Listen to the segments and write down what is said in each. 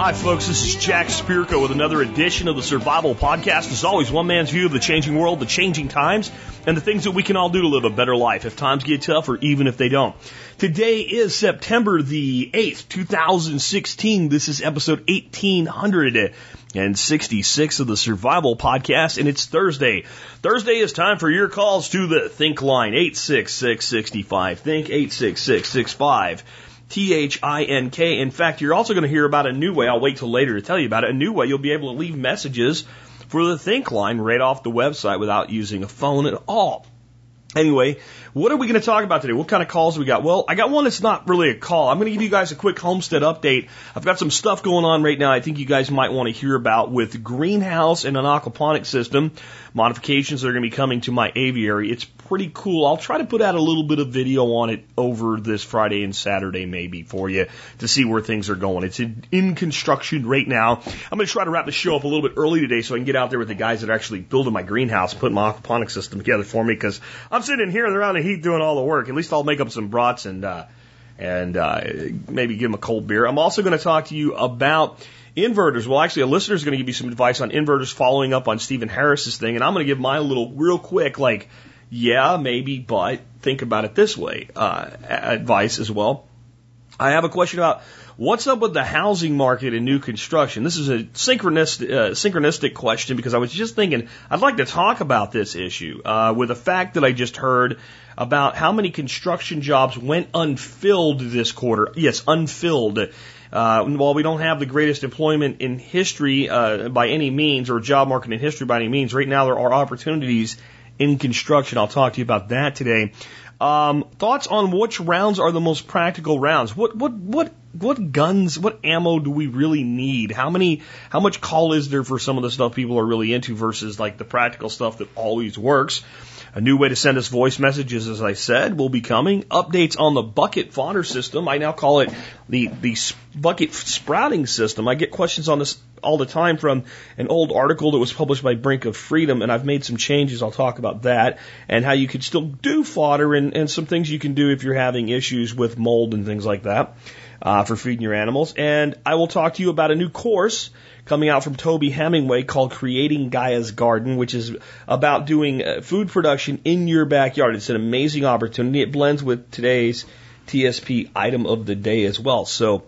Hi, folks. This is Jack Spirko with another edition of the Survival Podcast. As always, one man's view of the changing world, the changing times, and the things that we can all do to live a better life if times get tough or even if they don't. Today is September the 8th, 2016. This is episode 1866 of the Survival Podcast, and it's Thursday. Thursday is time for your calls to the Think line, 86665. Think 86665. T H I N K. In fact, you're also going to hear about a new way. I'll wait till later to tell you about it. A new way you'll be able to leave messages for the Think line right off the website without using a phone at all. Anyway, what are we going to talk about today? What kind of calls we got? Well, I got one that's not really a call. I'm going to give you guys a quick homestead update. I've got some stuff going on right now I think you guys might want to hear about with greenhouse and an aquaponic system modifications that are going to be coming to my aviary. It's pretty cool. I'll try to put out a little bit of video on it over this Friday and Saturday maybe for you to see where things are going. It's in, in construction right now. I'm going to try to wrap the show up a little bit early today so I can get out there with the guys that are actually building my greenhouse, putting my aquaponic system together for me because I'm sitting here and they're out the heat doing all the work. At least I'll make up some brats and, uh, and uh, maybe give them a cold beer. I'm also going to talk to you about inverters. Well, actually, a listener is going to give you some advice on inverters following up on Stephen Harris's thing, and I'm going to give my little real quick, like, yeah, maybe, but think about it this way, uh, advice as well. I have a question about what's up with the housing market in new construction. This is a synchronistic, uh, synchronistic question because I was just thinking I'd like to talk about this issue uh, with a fact that I just heard about how many construction jobs went unfilled this quarter. Yes, unfilled. Uh, while we don't have the greatest employment in history uh, by any means, or job market in history by any means, right now there are opportunities in construction. I'll talk to you about that today. Um, thoughts on which rounds are the most practical rounds? What what what what guns, what ammo do we really need? How many, how much call is there for some of the stuff people are really into versus like the practical stuff that always works? A new way to send us voice messages, as I said, will be coming. Updates on the bucket fodder system. I now call it the, the bucket sprouting system. I get questions on this all the time from an old article that was published by Brink of Freedom, and I've made some changes. I'll talk about that and how you could still do fodder and, and some things you can do if you're having issues with mold and things like that uh, for feeding your animals. And I will talk to you about a new course coming out from Toby Hemenway called Creating Gaia's Garden, which is about doing uh, food production in your backyard. It's an amazing opportunity. It blends with today's TSP item of the day as well. So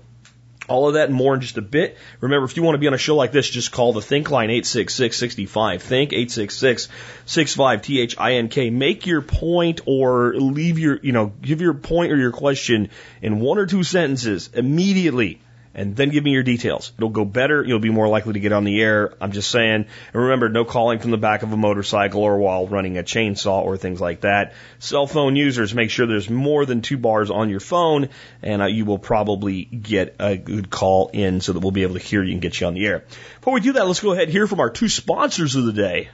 all of that and more in just a bit. Remember, if you want to be on a show like this, just call the Think line 86665. Think 86665 T-H-I-N-K. Make your point or leave your, you know, give your point or your question in one or two sentences immediately and then give me your details. It'll go better. You'll be more likely to get on the air. I'm just saying. And remember, no calling from the back of a motorcycle or while running a chainsaw or things like that. Cell phone users, make sure there's more than two bars on your phone, and uh, you will probably get a good call in so that we'll be able to hear you and get you on the air. Before we do that, let's go ahead and hear from our two sponsors of the day.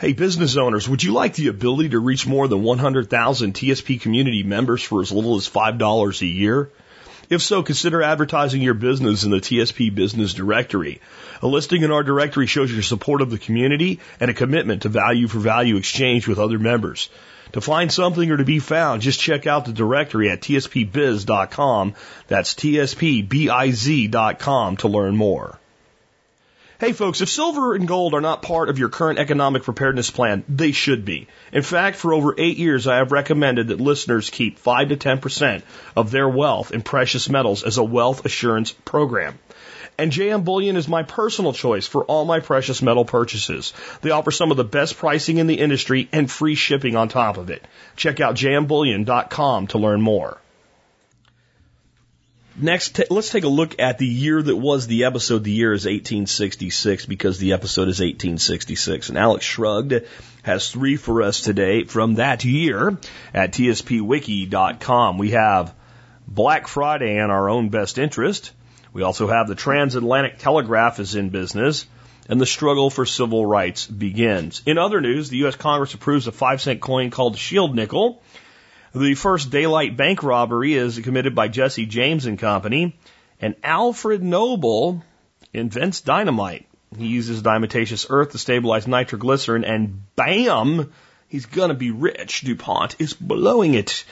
Hey, business owners, would you like the ability to reach more than 100,000 TSP community members for as little as $5 a year? If so, consider advertising your business in the TSP Business Directory. A listing in our directory shows your support of the community and a commitment to value for value exchange with other members. To find something or to be found, just check out the directory at tspbiz.com. That's tspbiz.com to learn more. Hey folks, if silver and gold are not part of your current economic preparedness plan, they should be. In fact, for over eight years, I have recommended that listeners keep 5 to 10% of their wealth in precious metals as a wealth assurance program. And JM Bullion is my personal choice for all my precious metal purchases. They offer some of the best pricing in the industry and free shipping on top of it. Check out jmbullion.com to learn more. Next, t- let's take a look at the year that was the episode. The year is 1866 because the episode is 1866. And Alex Shrugged has three for us today from that year at tspwiki.com. We have Black Friday and our own best interest. We also have the transatlantic telegraph is in business and the struggle for civil rights begins. In other news, the U.S. Congress approves a five cent coin called the shield nickel. The first daylight bank robbery is committed by Jesse James and Company, and Alfred Nobel invents dynamite. He uses diatomaceous earth to stabilize nitroglycerin, and bam, he's gonna be rich. DuPont is blowing it.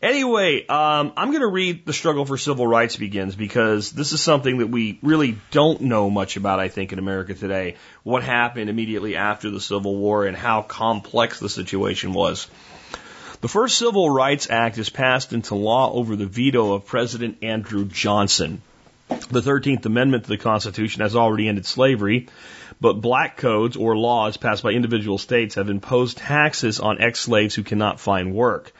Anyway, um, I'm going to read The Struggle for Civil Rights Begins because this is something that we really don't know much about, I think, in America today. What happened immediately after the Civil War and how complex the situation was. The first Civil Rights Act is passed into law over the veto of President Andrew Johnson. The 13th Amendment to the Constitution has already ended slavery, but black codes or laws passed by individual states have imposed taxes on ex-slaves who cannot find work.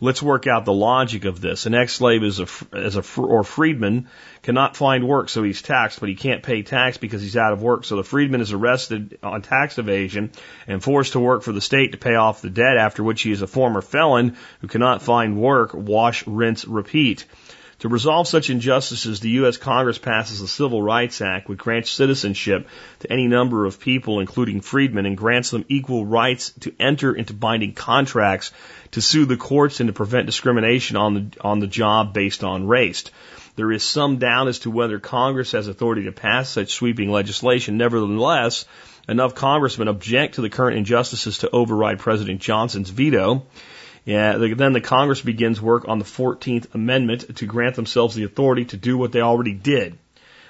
Let's work out the logic of this. An ex-slave is a, as a, or freedman cannot find work, so he's taxed, but he can't pay tax because he's out of work. So the freedman is arrested on tax evasion and forced to work for the state to pay off the debt, after which he is a former felon who cannot find work, wash, rinse, repeat. To resolve such injustices, the U.S. Congress passes the Civil Rights Act, which grants citizenship to any number of people, including freedmen, and grants them equal rights to enter into binding contracts, to sue the courts, and to prevent discrimination on the, on the job based on race. There is some doubt as to whether Congress has authority to pass such sweeping legislation. Nevertheless, enough congressmen object to the current injustices to override President Johnson's veto. Yeah, then the Congress begins work on the 14th Amendment to grant themselves the authority to do what they already did.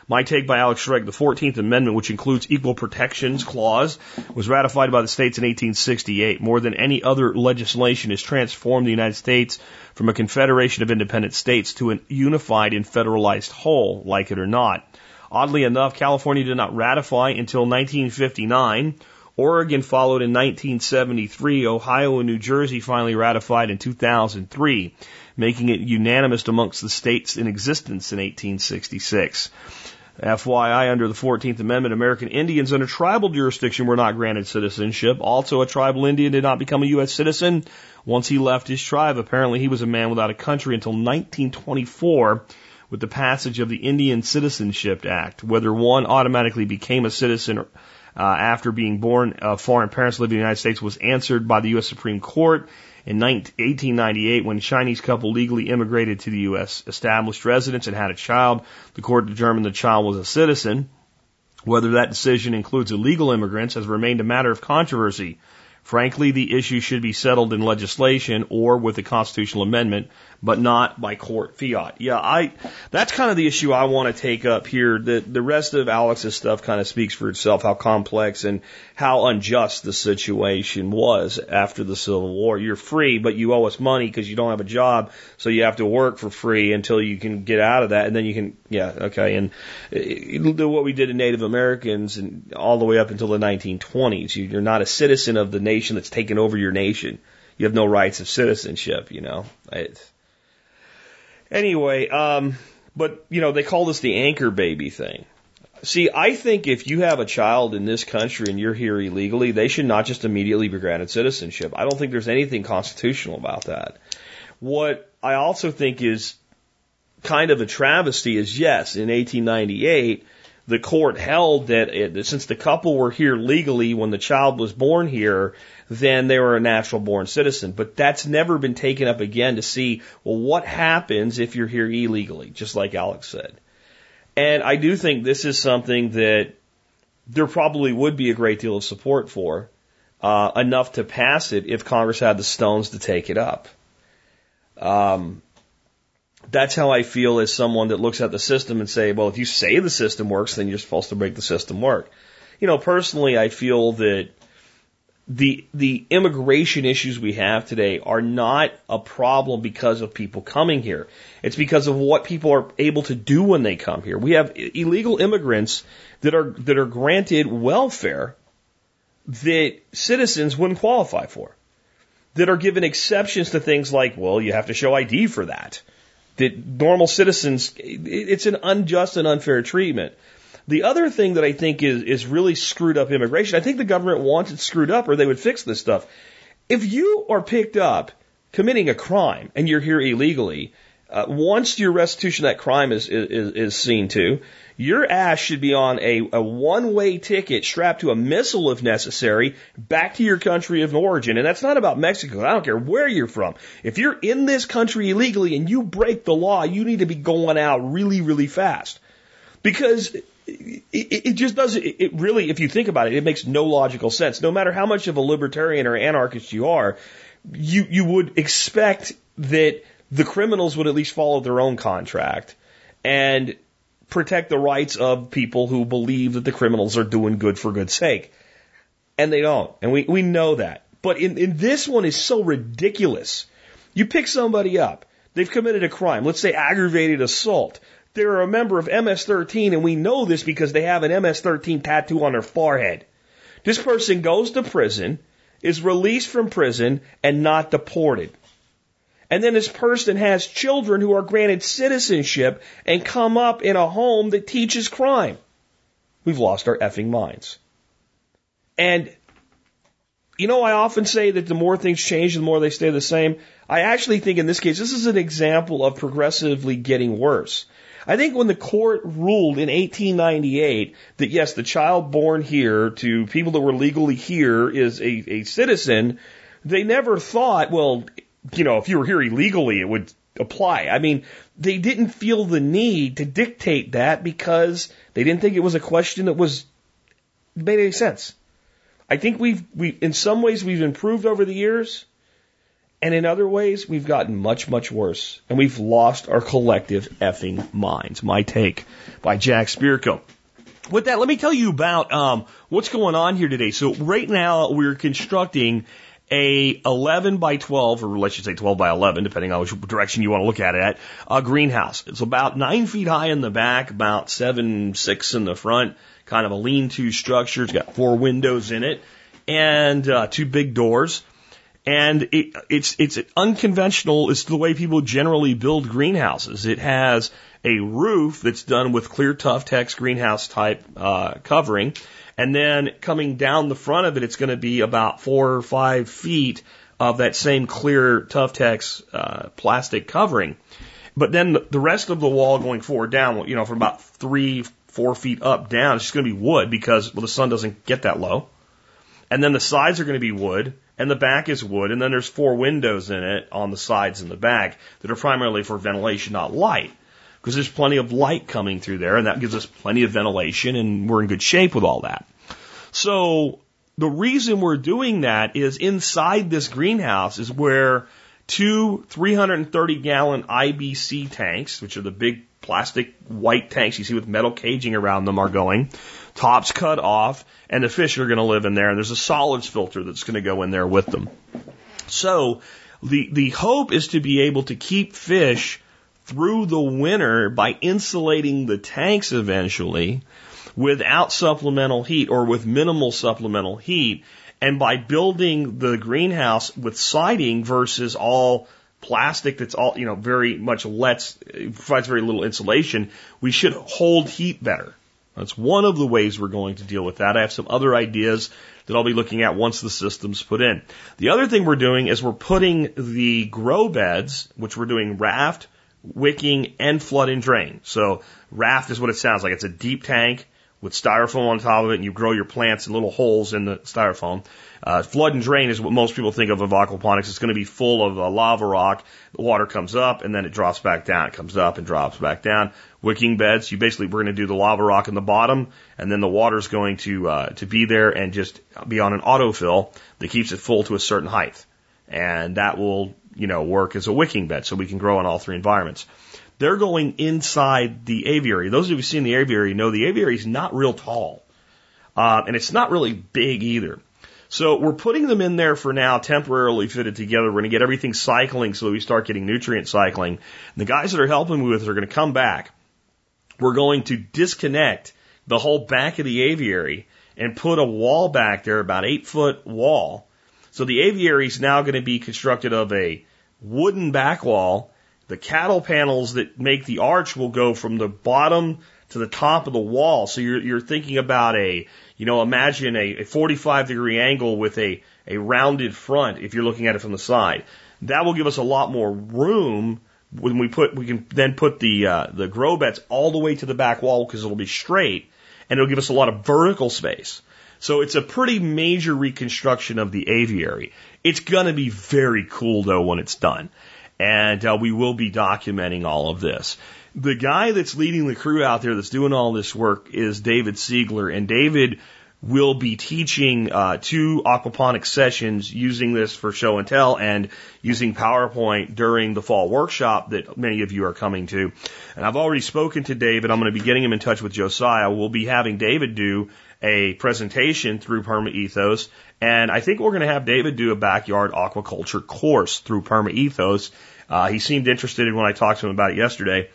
My take by Alex Shrugged, the 14th Amendment, which includes equal protections clause, was ratified by the states in 1868. More than any other legislation has transformed the United States from a confederation of independent states to a unified and federalized whole, like it or not. Oddly enough, California did not ratify until 1959 Oregon followed in 1973. Ohio and New Jersey finally ratified in 2003, making it unanimous amongst the states in existence in 1866. FYI, under the 14th Amendment, American Indians under tribal jurisdiction were not granted citizenship. Also, a tribal Indian did not become a U.S. citizen once he left his tribe. Apparently, he was a man without a country until 1924 with the passage of the Indian Citizenship Act. Whether one automatically became a citizen uh, after being born of foreign parents living in the United States was answered by the U.S. Supreme Court in 1898 when a Chinese couple legally immigrated to the U.S., established residence, and had a child. The court determined the child was a citizen. Whether that decision includes illegal immigrants has remained a matter of controversy. Frankly, the issue should be settled in legislation or with a constitutional amendment, but not by court fiat. Yeah, I, that's kind of the issue I want to take up here. The, the rest of Alex's stuff kind of speaks for itself, how complex and how unjust the situation was after the Civil War. You're free, but you owe us money because you don't have a job, so you have to work for free until you can get out of that, and then you can, yeah, okay, and uh, do what we did to Native Americans and all the way up until the 1920s. You're not a citizen of the nation nation that's taken over your nation. You have no rights of citizenship, you know. It's, anyway, um, but you know they call this the anchor baby thing. See, I think if you have a child in this country and you're here illegally, they should not just immediately be granted citizenship. I don't think there's anything constitutional about that. What I also think is kind of a travesty is yes, in 1898, the court held that it, since the couple were here legally when the child was born here, then they were a natural born citizen. But that's never been taken up again to see, well, what happens if you're here illegally, just like Alex said. And I do think this is something that there probably would be a great deal of support for, uh, enough to pass it if Congress had the stones to take it up. Um, that's how I feel as someone that looks at the system and say, well, if you say the system works, then you're supposed to make the system work. You know, personally, I feel that the the immigration issues we have today are not a problem because of people coming here. It's because of what people are able to do when they come here. We have illegal immigrants that are that are granted welfare that citizens wouldn't qualify for. That are given exceptions to things like, well, you have to show ID for that that normal citizens, it's an unjust and unfair treatment. The other thing that I think is, is really screwed up immigration, I think the government wants it screwed up or they would fix this stuff. If you are picked up committing a crime and you're here illegally, uh, once your restitution that crime is, is, is seen to, your ass should be on a, a one way ticket strapped to a missile if necessary back to your country of origin. And that's not about Mexico. I don't care where you're from. If you're in this country illegally and you break the law, you need to be going out really, really fast. Because it, it just doesn't, it really, if you think about it, it makes no logical sense. No matter how much of a libertarian or anarchist you are, you, you would expect that the criminals would at least follow their own contract and protect the rights of people who believe that the criminals are doing good for good's sake. And they don't. And we, we know that. But in, in this one is so ridiculous. You pick somebody up. They've committed a crime. Let's say aggravated assault. They're a member of MS-13 and we know this because they have an MS-13 tattoo on their forehead. This person goes to prison, is released from prison, and not deported. And then this person has children who are granted citizenship and come up in a home that teaches crime. We've lost our effing minds. And, you know, I often say that the more things change, the more they stay the same. I actually think in this case, this is an example of progressively getting worse. I think when the court ruled in 1898 that yes, the child born here to people that were legally here is a, a citizen, they never thought, well, you know, if you were here illegally, it would apply. I mean, they didn't feel the need to dictate that because they didn't think it was a question that was made any sense. I think we've we in some ways we've improved over the years, and in other ways we've gotten much much worse, and we've lost our collective effing minds. My take by Jack Spirko. With that, let me tell you about um, what's going on here today. So right now we're constructing a 11 by 12, or let's just say 12 by 11, depending on which direction you want to look at it at, a greenhouse. It's about nine feet high in the back, about seven, six in the front, kind of a lean-to structure. It's got four windows in it and uh, two big doors. And it, it's it's unconventional. It's the way people generally build greenhouses. It has a roof that's done with clear Tuftex greenhouse type uh, covering and then coming down the front of it, it's going to be about four or five feet of that same clear Tuftex uh, plastic covering. But then the rest of the wall going forward down, you know, from about three, four feet up down, it's just going to be wood because well, the sun doesn't get that low. And then the sides are going to be wood, and the back is wood, and then there's four windows in it on the sides and the back that are primarily for ventilation, not light because there's plenty of light coming through there and that gives us plenty of ventilation and we're in good shape with all that. So the reason we're doing that is inside this greenhouse is where two 330 gallon IBC tanks, which are the big plastic white tanks you see with metal caging around them are going. Tops cut off and the fish are going to live in there and there's a solids filter that's going to go in there with them. So the, the hope is to be able to keep fish through the winter by insulating the tanks eventually without supplemental heat or with minimal supplemental heat. And by building the greenhouse with siding versus all plastic that's all, you know, very much lets, provides very little insulation, we should hold heat better. That's one of the ways we're going to deal with that. I have some other ideas that I'll be looking at once the system's put in. The other thing we're doing is we're putting the grow beds, which we're doing raft, wicking, and flood and drain. So raft is what it sounds like. It's a deep tank with styrofoam on top of it, and you grow your plants in little holes in the styrofoam. Uh, flood and drain is what most people think of of aquaponics. It's going to be full of uh, lava rock. The water comes up and then it drops back down. It comes up and drops back down. Wicking beds. You basically we're going to do the lava rock in the bottom, and then the water's going to uh, to be there and just be on an autofill that keeps it full to a certain height, and that will you know, work as a wicking bed so we can grow in all three environments. They're going inside the aviary. Those of you who've seen the aviary know the aviary is not real tall. Uh, and it's not really big either. So we're putting them in there for now, temporarily fitted together. We're going to get everything cycling so that we start getting nutrient cycling. And the guys that are helping me with it are going to come back. We're going to disconnect the whole back of the aviary and put a wall back there, about eight foot wall, so the aviary is now going to be constructed of a wooden back wall. The cattle panels that make the arch will go from the bottom to the top of the wall. So you're, you're thinking about a, you know, imagine a, a 45 degree angle with a, a rounded front if you're looking at it from the side. That will give us a lot more room when we put, we can then put the, uh, the grow beds all the way to the back wall because it'll be straight and it'll give us a lot of vertical space. So it's a pretty major reconstruction of the aviary. It's going to be very cool though when it's done. And uh, we will be documenting all of this. the guy that's leading the crew out there that's doing all this work is David Siegler, and David will be teaching uh, two aquaponics sessions using this for show and tell and using PowerPoint during the fall workshop that many of you are coming to. And I've already spoken to David. I'm going to be getting him in touch with Josiah. We'll be having David do a presentation through Perma Ethos. And I think we're going to have David do a backyard aquaculture course through Perma Ethos. Uh, he seemed interested in when I talked to him about it yesterday.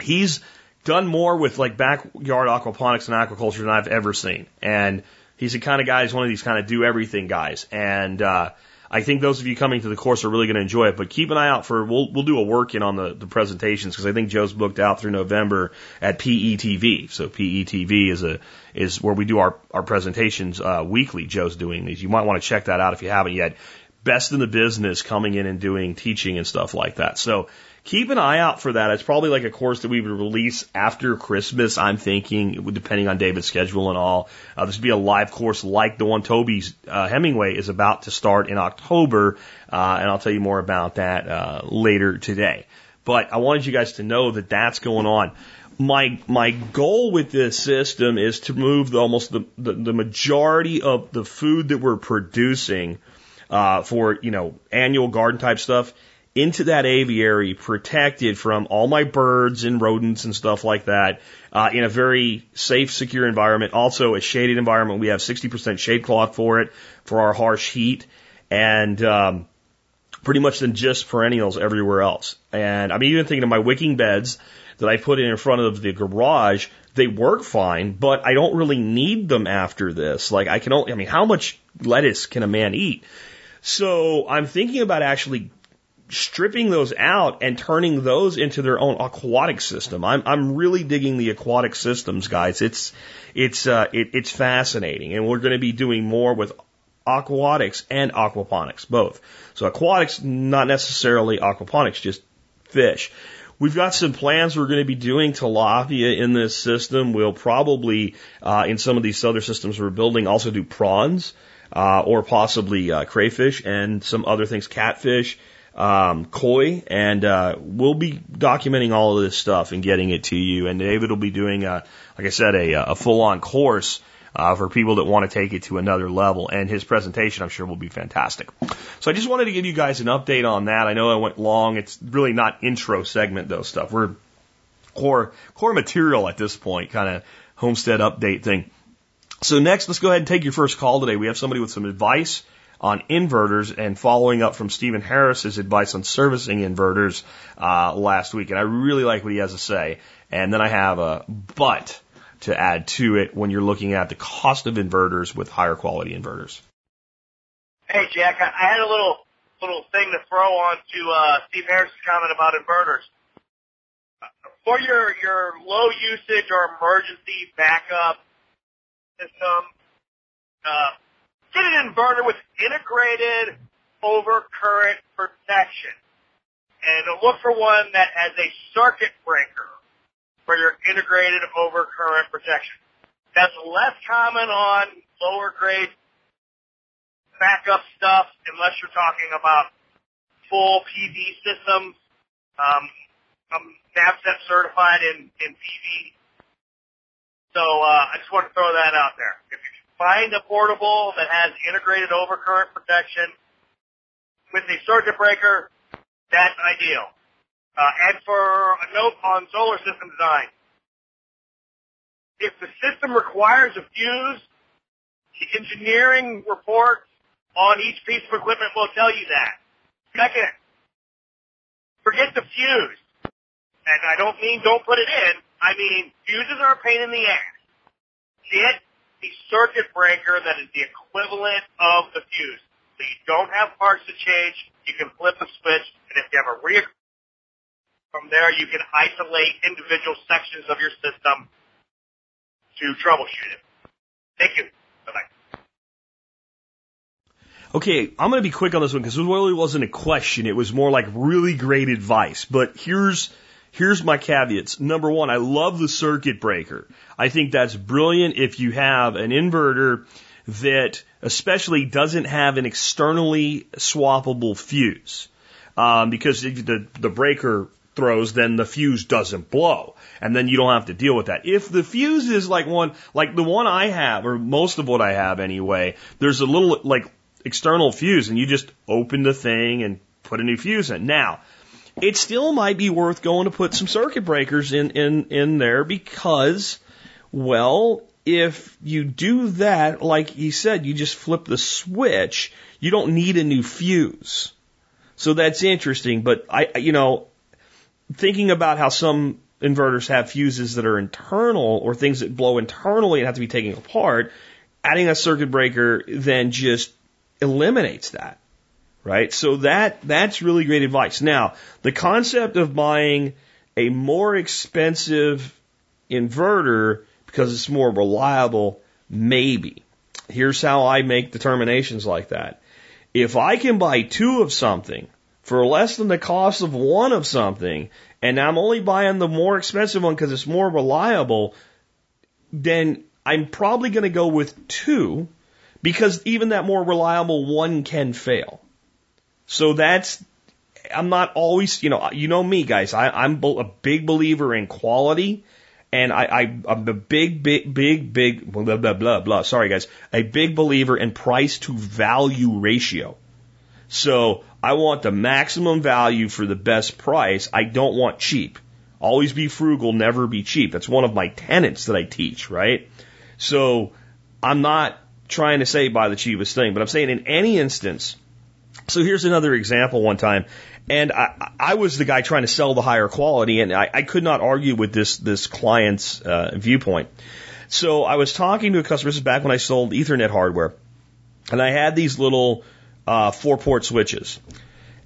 He's done more with like backyard aquaponics and aquaculture than I've ever seen. And he's the kind of guy, he's one of these kind of do everything guys. And, uh, I think those of you coming to the course are really going to enjoy it, but keep an eye out for, we'll, we'll do a work in on the, the presentations because I think Joe's booked out through November at PETV. So PETV is a, is where we do our, our presentations, uh, weekly. Joe's doing these. You might want to check that out if you haven't yet. Best in the business coming in and doing teaching and stuff like that. So keep an eye out for that. It's probably like a course that we would release after Christmas. I'm thinking, depending on David's schedule and all. Uh, this would be a live course like the one Toby's uh, Hemenway is about to start in October, uh, and I'll tell you more about that uh, later today. But I wanted you guys to know that that's going on. My my goal with this system is to move the, almost the, the, the majority of the food that we're producing uh, for you know annual garden type stuff into that aviary protected from all my birds and rodents and stuff like that uh, in a very safe, secure environment. Also, a shaded environment. We have 60% shade cloth for it for our harsh heat and um, pretty much than just perennials everywhere else. And I'm even thinking of my wicking beds that I put in in front of the garage. They work fine, but I don't really need them after this. Like I can only, I mean, how much lettuce can a man eat? So I'm thinking about actually stripping those out and turning those into their own aquatic system. I'm I'm really digging the aquatic systems, guys. It's it's uh, it, it's fascinating, and we're going to be doing more with aquatics and aquaponics, both. So aquatics, not necessarily aquaponics, just fish. We've got some plans we're going to be doing tilapia in this system. We'll probably, uh, in some of these other systems we're building, also do prawns, uh, or possibly uh, crayfish and some other things, catfish um, koi, and uh, we'll be documenting all of this stuff and getting it to you. And David will be doing, a, like I said, a, a full-on course uh, for people that want to take it to another level. And his presentation, I'm sure, will be fantastic. So I just wanted to give you guys an update on that. I know I went long. It's really not intro segment though stuff. We're core core material at this point, kind of homestead update thing. So next, let's go ahead and take your first call today. We have somebody with some advice on inverters and following up from Stephen Harris's advice on servicing inverters uh, last week. And I really like what he has to say. And then I have a but to add to it when you're looking at the cost of inverters with higher quality inverters. Hey Jack, I had a little little thing to throw on to uh, Steve Harris's comment about inverters. For your your low usage or emergency backup system, uh, get an inverter with integrated overcurrent protection. And look for one that has a circuit breaker for your integrated overcurrent protection. That's less common on lower grade backup stuff unless you're talking about full PV systems. Um, I'm NABCEP certified in, in PV. So uh, I just want to throw that out there. If find a portable that has integrated overcurrent protection with a circuit breaker, that's ideal. Uh, and for a note on solar system design, if the system requires a fuse, the engineering report on each piece of equipment will tell you that. Second, forget the fuse. And I don't mean don't put it in. I mean fuses are a pain in the ass. Get the circuit breaker that is the equivalent of the fuse. So you don't have parts to change. You can flip a switch, and if you have a re from there, you can isolate individual sections of your system to troubleshoot it. Thank you. Bye-bye. Okay, I'm going to be quick on this one because it really wasn't a question. It was more like really great advice. But here's Here's my caveats. Number one, I love the circuit breaker. I think that's brilliant if you have an inverter that especially doesn't have an externally swappable fuse. Um, because if the, the breaker throws, then the fuse doesn't blow. And then you don't have to deal with that. If the fuse is like one, like the one I have, or most of what I have anyway, there's a little like external fuse and you just open the thing and put a new fuse in. Now, it still might be worth going to put some circuit breakers in, in, in there because, well, if you do that, like he said, you just flip the switch, you don't need a new fuse. So that's interesting, but I, you know, thinking about how some inverters have fuses that are internal or things that blow internally and have to be taken apart, adding a circuit breaker then just eliminates that. Right? So that, that's really great advice. Now, the concept of buying a more expensive inverter because it's more reliable, maybe. Here's how I make determinations like that. If I can buy two of something for less than the cost of one of something, and I'm only buying the more expensive one because it's more reliable, then I'm probably going to go with two because even that more reliable one can fail. So that's, I'm not always, you know, you know me guys, I, I'm a big believer in quality and I, I, I'm a big, big, big, big, blah, blah, blah, blah. Sorry, guys. A big believer in price to value ratio. So I want the maximum value for the best price. I don't want cheap. Always be frugal, never be cheap. That's one of my tenets that I teach, right? So I'm not trying to say buy the cheapest thing, but I'm saying in any instance. So here's another example one time. And I, I was the guy trying to sell the higher quality, and I, I could not argue with this this client's uh, viewpoint. So I was talking to a customer. This is back when I sold Ethernet hardware, and I had these little uh, four port switches,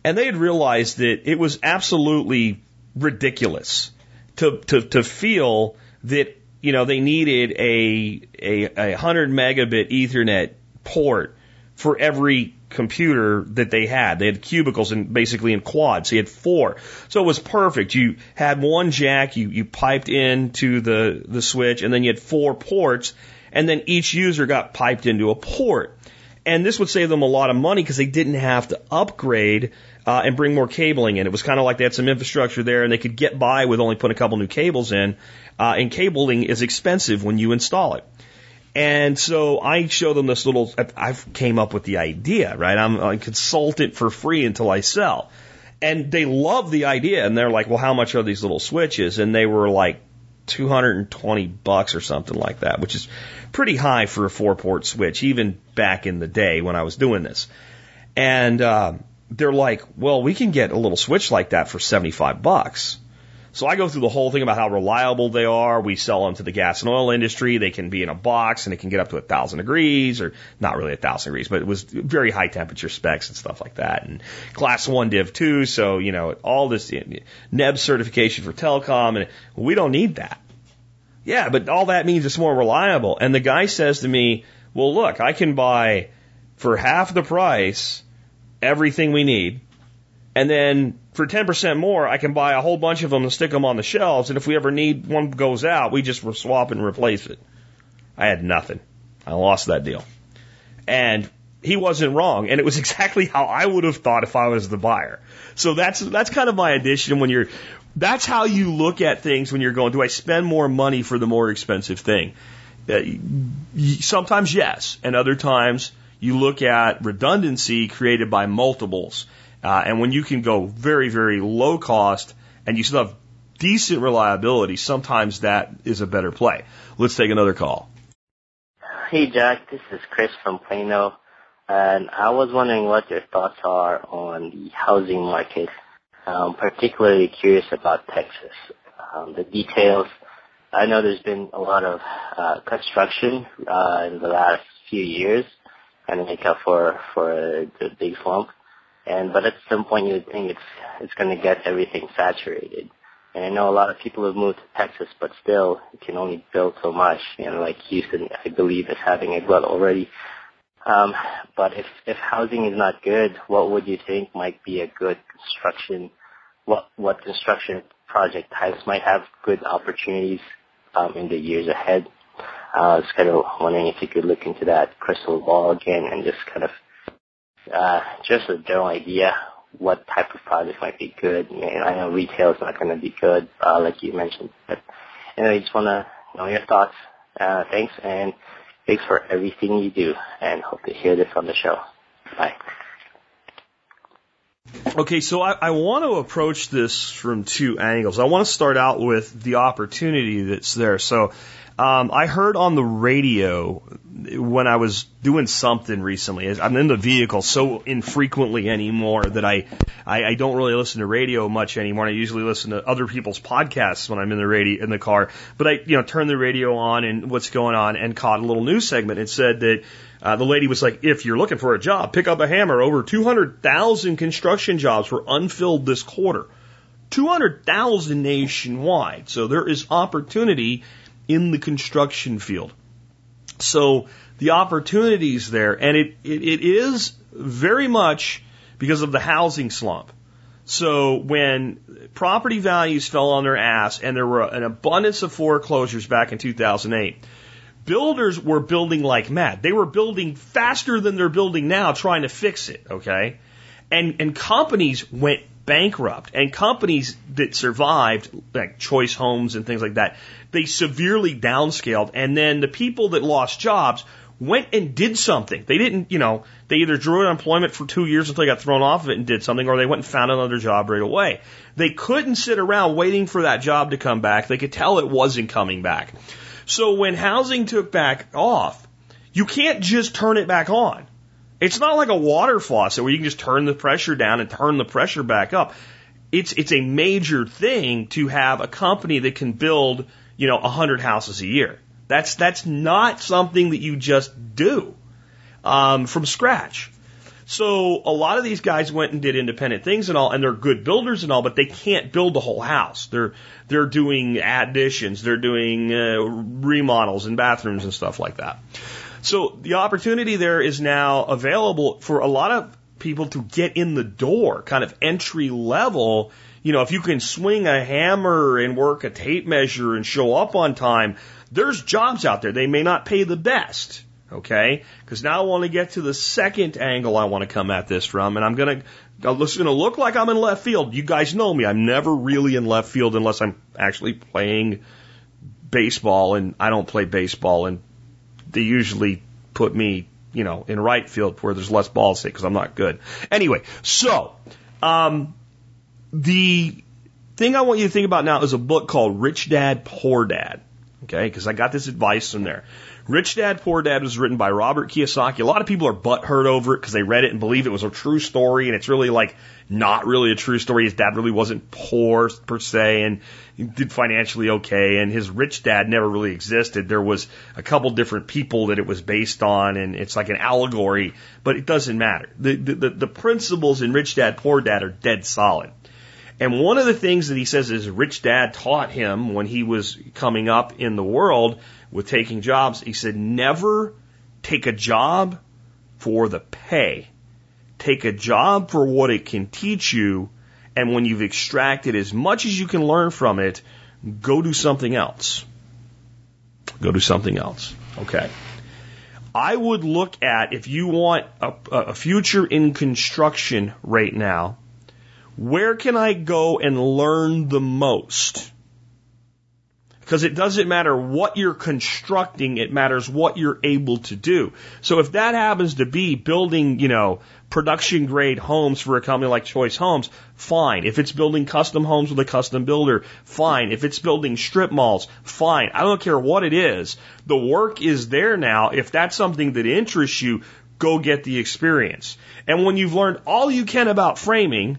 and they had realized that it was absolutely ridiculous to to to feel that you know they needed a a, a hundred megabit Ethernet port for every computer that they had. They had cubicles and basically in quads. So you had four. So it was perfect. You had one jack, you, you piped into the, the switch, and then you had four ports, and then each user got piped into a port. And this would save them a lot of money because they didn't have to upgrade uh, and bring more cabling in. It was kind of like they had some infrastructure there and they could get by with only putting a couple new cables in. Uh, and cabling is expensive when you install it. And so I show them this little, I came up with the idea, right? I'm a consultant for free until I sell. And they love the idea and they're like, well, how much are these little switches? And they were like 220 bucks or something like that, which is pretty high for a four port switch, even back in the day when I was doing this. And, uh, they're like, well, we can get a little switch like that for 75 bucks. So I go through the whole thing about how reliable they are. We sell them to the gas and oil industry. They can be in a box and it can get up to a thousand degrees or not really a thousand degrees, but it was very high temperature specs and stuff like that. And class one div two. So, you know, all this NEB certification for telecom and we don't need that. Yeah, but all that means it's more reliable. And the guy says to me, well, look, I can buy for half the price everything we need. And then for 10% more, I can buy a whole bunch of them and stick them on the shelves. And if we ever need one goes out, we just swap and replace it. I had nothing. I lost that deal. And he wasn't wrong. And it was exactly how I would have thought if I was the buyer. So that's, that's kind of my addition when you're, that's how you look at things when you're going, do I spend more money for the more expensive thing? Uh, sometimes yes. And other times you look at redundancy created by multiples uh, and when you can go very, very low cost and you still have decent reliability, sometimes that is a better play. Let's take another call. Hey, Jack. This is Chris from Plano. And I was wondering what your thoughts are on the housing market. Um, particularly curious about Texas. Um, the details. I know there's been a lot of uh, construction uh, in the last few years, of make up for for the big slump. And but at some point you think it's it's going to get everything saturated. And I know a lot of people have moved to Texas, but still you can only build so much. You know, like Houston, I believe is having a glut already. Um, but if if housing is not good, what would you think might be a good construction? What what construction project types might have good opportunities um, in the years ahead? I was kind of wondering if you could look into that crystal ball again and just kind of uh, just a general idea what type of project might be good. I, mean, I know retail is not going to be good, uh, like you mentioned. But anyway, just want to know your thoughts. Uh, thanks, and thanks for everything you do, and hope to hear this on the show. Bye. Okay, so I, I want to approach this from two angles. I want to start out with the opportunity that's there. So um, I heard on the radio when I was doing something recently. I'm in the vehicle so infrequently anymore that I, I I don't really listen to radio much anymore. I usually listen to other people's podcasts when I'm in the radio in the car. But I you know turn the radio on and what's going on and caught a little news segment. It said that uh, the lady was like, if you're looking for a job, pick up a hammer. Over 200,000 construction jobs were unfilled this quarter. 200,000 nationwide. So there is opportunity in the construction field. So the opportunities there, and it, it, it is very much because of the housing slump. So when property values fell on their ass and there were an abundance of foreclosures back in 2008, builders were building like mad. They were building faster than they're building now trying to fix it, okay? And, and companies went bankrupt and companies that survived, like Choice Homes and things like that, they severely downscaled. And then the people that lost jobs went and did something. They didn't, you know, they either drew unemployment for two years until they got thrown off of it and did something, or they went and found another job right away. They couldn't sit around waiting for that job to come back. They could tell it wasn't coming back. So when housing took back off, you can't just turn it back on. It's not like a water faucet where you can just turn the pressure down and turn the pressure back up. It's it's a major thing to have a company that can build, you know, a hundred houses a year. That's that's not something that you just do um, from scratch. So a lot of these guys went and did independent things and all, and they're good builders and all, but they can't build the whole house. They're they're doing additions, they're doing uh, remodels and bathrooms and stuff like that. So the opportunity there is now available for a lot of people to get in the door, kind of entry level. You know, if you can swing a hammer and work a tape measure and show up on time, there's jobs out there. They may not pay the best Okay? Because now I want to get to the second angle I want to come at this from, and I'm to, it's to look like I'm in left field. You guys know me. I'm never really in left field unless I'm actually playing baseball, and I don't play baseball, and they usually put me, you know, in right field where there's less balls hit because I'm not good. Anyway, so, um, the thing I want you to think about now is a book called Rich Dad, Poor Dad. Okay? Because I got this advice from there. Rich Dad Poor Dad was written by Robert Kiyosaki. A lot of people are butthurt over it because they read it and believe it was a true story, and it's really like not really a true story. His dad really wasn't poor per se, and he did financially okay, and his rich dad never really existed. There was a couple different people that it was based on, and it's like an allegory, but it doesn't matter. The the, the principles in Rich Dad Poor Dad are dead solid. And one of the things that he says is rich dad taught him when he was coming up in the world with taking jobs, he said, never take a job for the pay. Take a job for what it can teach you. And when you've extracted as much as you can learn from it, go do something else. Go do something else. Okay. I would look at if you want a, a future in construction right now, where can I go and learn the most? Because it doesn't matter what you're constructing, it matters what you're able to do. So if that happens to be building, you know, production grade homes for a company like Choice Homes, fine. If it's building custom homes with a custom builder, fine. If it's building strip malls, fine. I don't care what it is. The work is there now. If that's something that interests you, go get the experience. And when you've learned all you can about framing,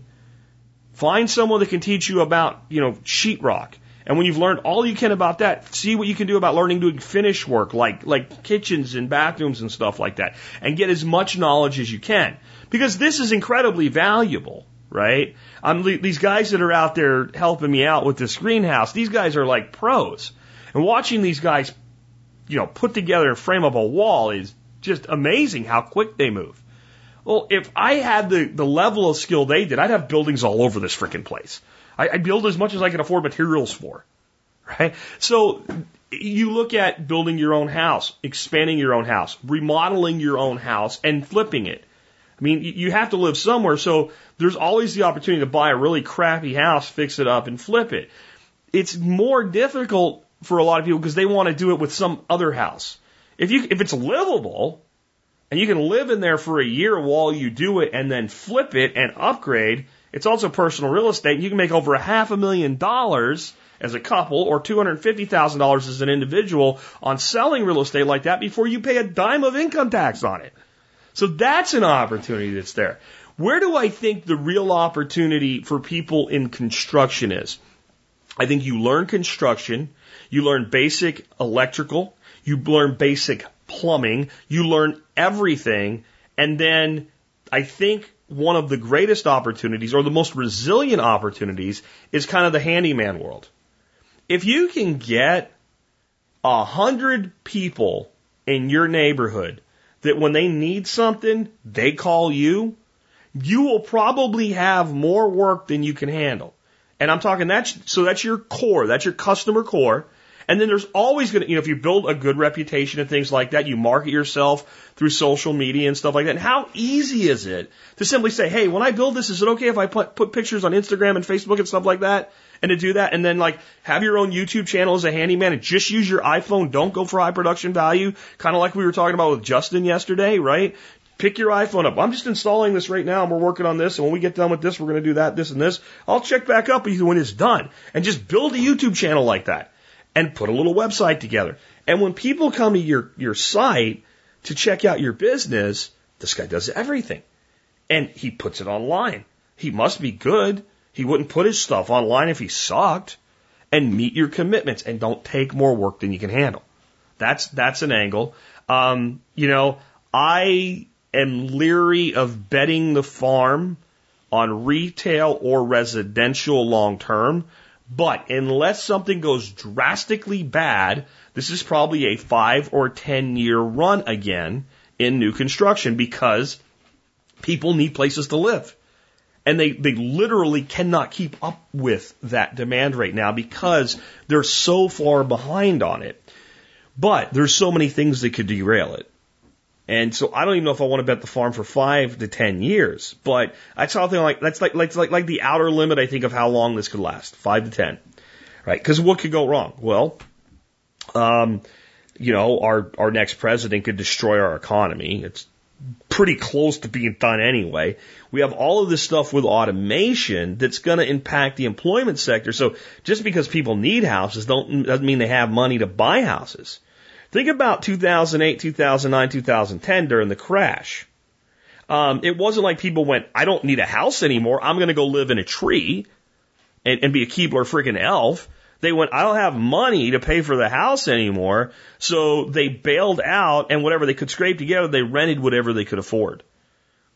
find someone that can teach you about, you know, sheetrock and when you've learned all you can about that, see what you can do about learning doing finish work, like, like kitchens and bathrooms and stuff like that. And get as much knowledge as you can. Because this is incredibly valuable, right? I'm, these guys that are out there helping me out with this greenhouse, these guys are like pros. And watching these guys, you know, put together and frame up a wall is just amazing how quick they move. Well, if I had the, the level of skill they did, I'd have buildings all over this freaking place. I, I build as much as I can afford materials for. Right? So you look at building your own house, expanding your own house, remodeling your own house, and flipping it. I mean, you have to live somewhere, so there's always the opportunity to buy a really crappy house, fix it up, and flip it. It's more difficult for a lot of people because they want to do it with some other house. If you if it's livable and you can live in there for a year while you do it and then flip it and upgrade, it's also personal real estate. You can make over a half a million dollars as a couple or $250,000 as an individual on selling real estate like that before you pay a dime of income tax on it. So that's an opportunity that's there. Where do I think the real opportunity for people in construction is? I think you learn construction, you learn basic electrical, you learn basic plumbing, you learn everything, and then I think one of the greatest opportunities or the most resilient opportunities is kind of the handyman world. If you can get a hundred people in your neighborhood that when they need something, they call you, you will probably have more work than you can handle. And I'm talking that's, so that's your core, that's your customer core. And then there's always going to, you know, if you build a good reputation and things like that, you market yourself through social media and stuff like that. And how easy is it to simply say, hey, when I build this, is it okay if I put, put pictures on Instagram and Facebook and stuff like that? And to do that, and then like have your own YouTube channel as a handyman and just use your iPhone. Don't go for high production value. Kind of like we were talking about with Justin yesterday, right? Pick your iPhone up. I'm just installing this right now and we're working on this. And when we get done with this, we're going to do that, this and this. I'll check back up with you when it's done and just build a YouTube channel like that and put a little website together. And when people come to your, your site to check out your business, this guy does everything. And he puts it online. He must be good. He wouldn't put his stuff online if he sucked. And meet your commitments and don't take more work than you can handle. That's that's an angle. Um, you know, I am leery of betting the farm on retail or residential long term but unless something goes drastically bad, this is probably a five or 10 year run again in new construction because people need places to live. And they, they literally cannot keep up with that demand right now because they're so far behind on it. But there's so many things that could derail it. And so I don't even know if I want to bet the farm for five to ten years, but that's something like that's like like like like the outer limit I think of how long this could last, five to ten, right? Because what could go wrong? Well, um, you know, our our next president could destroy our economy. It's pretty close to being done anyway. We have all of this stuff with automation that's going to impact the employment sector. So just because people need houses don't doesn't mean they have money to buy houses. Think about 2008, 2009, 2010 during the crash. Um, it wasn't like people went, I don't need a house anymore. I'm going to go live in a tree and, and be a Keebler freaking elf. They went, I don't have money to pay for the house anymore. So they bailed out and whatever they could scrape together, they rented whatever they could afford.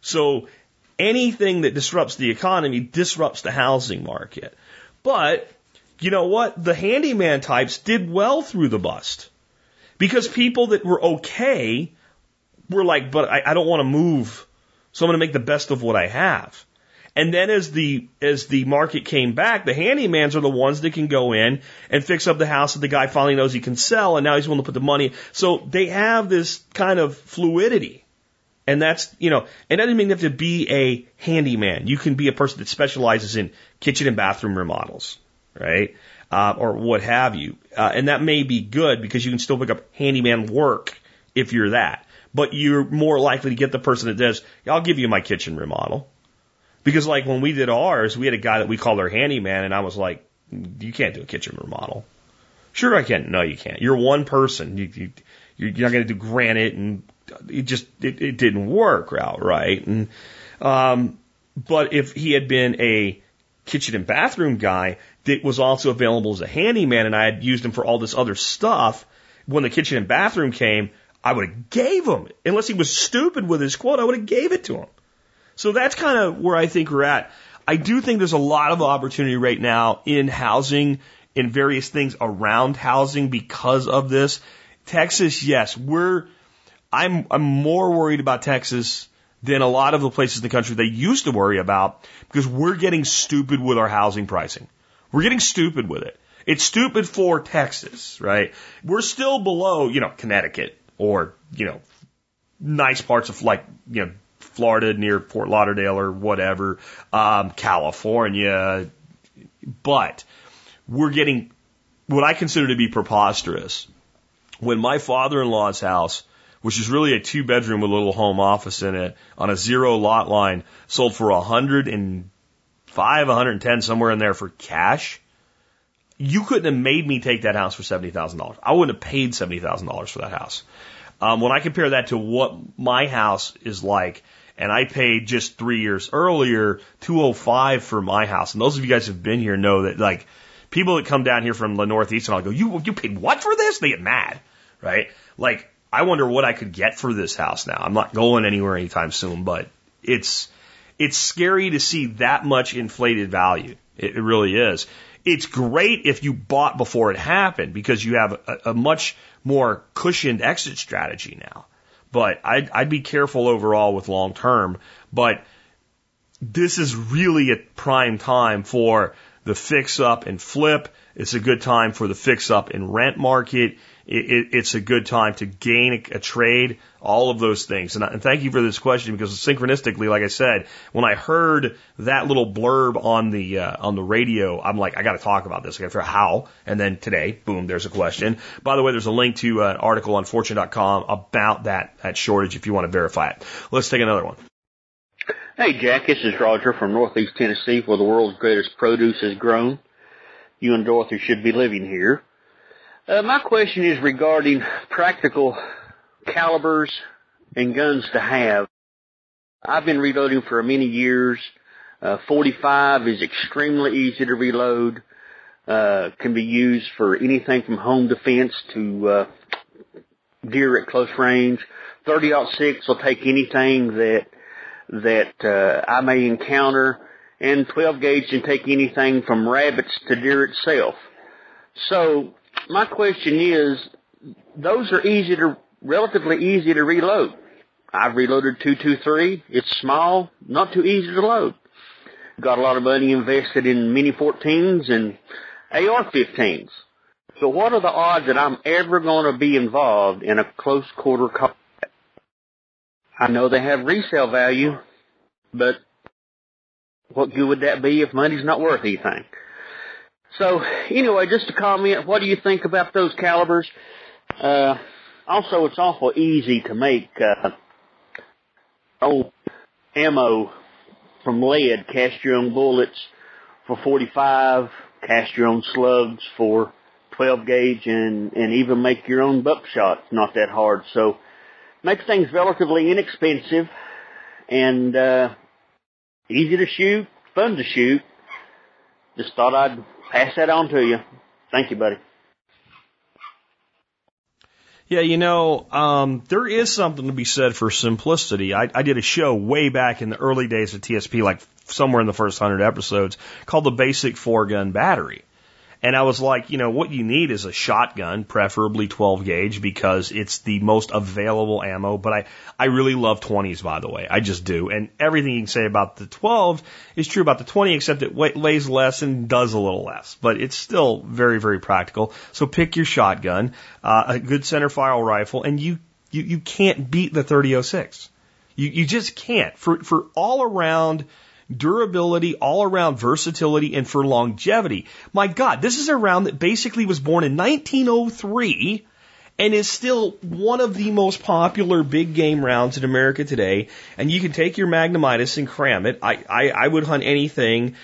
So anything that disrupts the economy disrupts the housing market. But you know what? The handyman types did well through the bust. Because people that were okay were like, but I, I don't want to move, so I'm going to make the best of what I have. And then as the as the market came back, the handymans are the ones that can go in and fix up the house that the guy finally knows he can sell, and now he's willing to put the money. So they have this kind of fluidity. And that's, you know, and that doesn't mean you have to be a handyman. You can be a person that specializes in kitchen and bathroom remodels, right? Uh, or what have you. Uh, and that may be good because you can still pick up handyman work if you're that. But you're more likely to get the person that does, I'll give you my kitchen remodel. Because like when we did ours, we had a guy that we called our handyman and I was like, you can't do a kitchen remodel. Sure I can. No, you can't. You're one person. You, you, you're not going to do granite and it just, it, it didn't work out right. And, um, but if he had been a kitchen and bathroom guy, that was also available as a handyman and I had used him for all this other stuff. When the kitchen and bathroom came, I would have gave him, unless he was stupid with his quote, I would have gave it to him. So that's kind of where I think we're at. I do think there's a lot of opportunity right now in housing, in various things around housing because of this. Texas, yes, we're, I'm, I'm more worried about Texas than a lot of the places in the country they used to worry about because we're getting stupid with our housing pricing. We're getting stupid with it. It's stupid for Texas, right? We're still below, you know, Connecticut or, you know, nice parts of like, you know, Florida near Fort Lauderdale or whatever, um, California. But we're getting what I consider to be preposterous. When my father-in-law's house, which is really a two bedroom with a little home office in it on a zero lot line, sold for a hundred and five, 110, somewhere in there for cash. You couldn't have made me take that house for $70,000. I wouldn't have paid $70,000 for that house. Um, when I compare that to what my house is like, and I paid just three years earlier, 205 for my house. And those of you guys who've been here know that like people that come down here from the Northeast and I'll go, you, you paid what for this? They get mad, right? Like, I wonder what I could get for this house now. I'm not going anywhere anytime soon, but it's, it's scary to see that much inflated value. It, it really is. It's great if you bought before it happened because you have a, a much more cushioned exit strategy now. But I'd, I'd be careful overall with long term. But this is really a prime time for the fix up and flip. It's a good time for the fix up and rent market it, it, it's a good time to gain a, a trade, all of those things. And, I, and thank you for this question because synchronistically, like I said, when I heard that little blurb on the uh, on the radio, I'm like, I got to talk about this. I got to figure out how. And then today, boom, there's a question. By the way, there's a link to an article on Fortune.com about that that shortage if you want to verify it. Let's take another one. Hey Jack, this is Roger from Northeast Tennessee, where the world's greatest produce is grown. You and Dorothy should be living here. Uh, my question is regarding practical calibers and guns to have. I've been reloading for many years. Uh, 45 is extremely easy to reload. Uh, can be used for anything from home defense to uh, deer at close range. 30-06 will take anything that that uh, I may encounter, and 12 gauge can take anything from rabbits to deer itself. So my question is, those are easy to, relatively easy to reload. I've reloaded 223. It's small, not too easy to load. Got a lot of money invested in Mini 14s and AR-15s. So what are the odds that I'm ever going to be involved in a close quarter combat? I know they have resale value, but what good would that be if money's not worth anything? So anyway, just to comment, what do you think about those calibers? Uh, also, it's awful easy to make uh, old ammo from lead, cast your own bullets for 45, cast your own slugs for 12 gauge, and and even make your own buckshot. It's not that hard. So make things relatively inexpensive and uh, easy to shoot, fun to shoot. Just thought I'd pass that on to you. Thank you, buddy. Yeah, you know, um, there is something to be said for simplicity. I, I did a show way back in the early days of TSP, like somewhere in the first hundred episodes, called the Basic Four Gun Battery. And I was like, you know, what you need is a shotgun, preferably 12 gauge, because it's the most available ammo. But I, I really love 20s, by the way. I just do. And everything you can say about the 12 is true about the 20, except it weighs less and does a little less. But it's still very, very practical. So pick your shotgun, uh, a good center fire rifle, and you, you, you can't beat the 3006. You, you just can't. For, for all around, durability, all around versatility, and for longevity. My God, this is a round that basically was born in 1903 and is still one of the most popular big game rounds in America today. And you can take your Magnum-Midas and cram it. I, I, I would hunt anything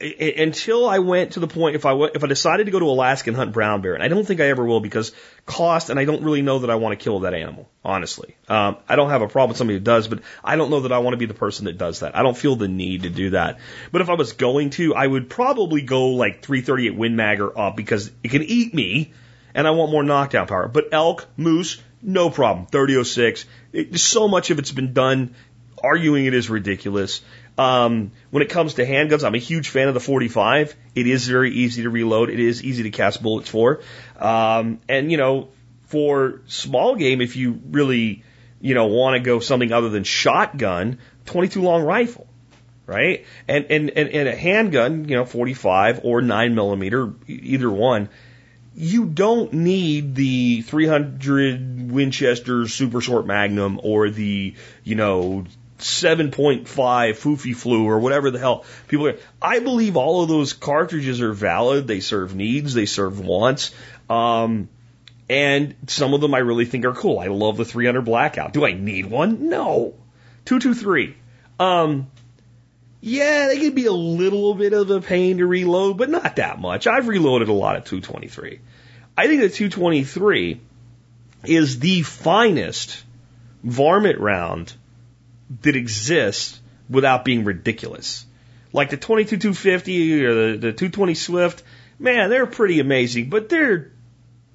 until I went to the point if I if I decided to go to Alaska and hunt brown bear, and I don't think I ever will because cost, and I don't really know that I want to kill that animal. Honestly, um, I don't have a problem with somebody who does, but I don't know that I want to be the person that does that. I don't feel the need to do that. But if I was going to, I would probably go like 338 Win Mag or up because it can eat me, and I want more knockdown power. But elk, moose, no problem. 3006. It, so much of it's been done. Arguing it is ridiculous. Um, when it comes to handguns, I'm a huge fan of the 45. It is very easy to reload. It is easy to cast bullets for. Um, and, you know, for small game, if you really, you know, want to go something other than shotgun, 22 long rifle, right? And, and, and, and a handgun, you know, 45 or 9 millimeter, either one, you don't need the 300 Winchester super short magnum or the, you know, 7.5 Foofy Flu or whatever the hell people are. I believe all of those cartridges are valid. They serve needs, they serve wants. Um, and some of them I really think are cool. I love the 300 blackout. Do I need one? No. 223. Um, yeah, they can be a little bit of a pain to reload, but not that much. I've reloaded a lot of 223. I think the 223 is the finest varmint round that exists without being ridiculous. Like the 22 250 or the, the 220 Swift, man, they're pretty amazing, but they're,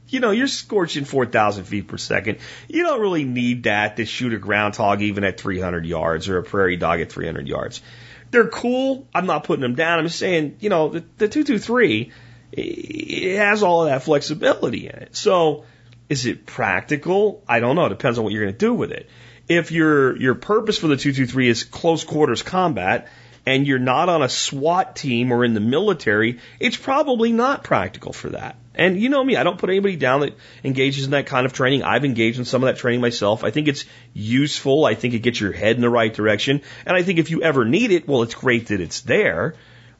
you know, you're scorching 4,000 feet per second. You don't really need that to shoot a groundhog even at 300 yards or a prairie dog at 300 yards. They're cool. I'm not putting them down. I'm saying, you know, the, the 223, it has all of that flexibility in it. So, is it practical? I don't know. It depends on what you're going to do with it. If your your purpose for the 223 is close quarters combat and you're not on a SWAT team or in the military, it's probably not practical for that. And you know me, I don't put anybody down that engages in that kind of training. I've engaged in some of that training myself. I think it's useful. I think it gets your head in the right direction. And I think if you ever need it, well, it's great that it's there.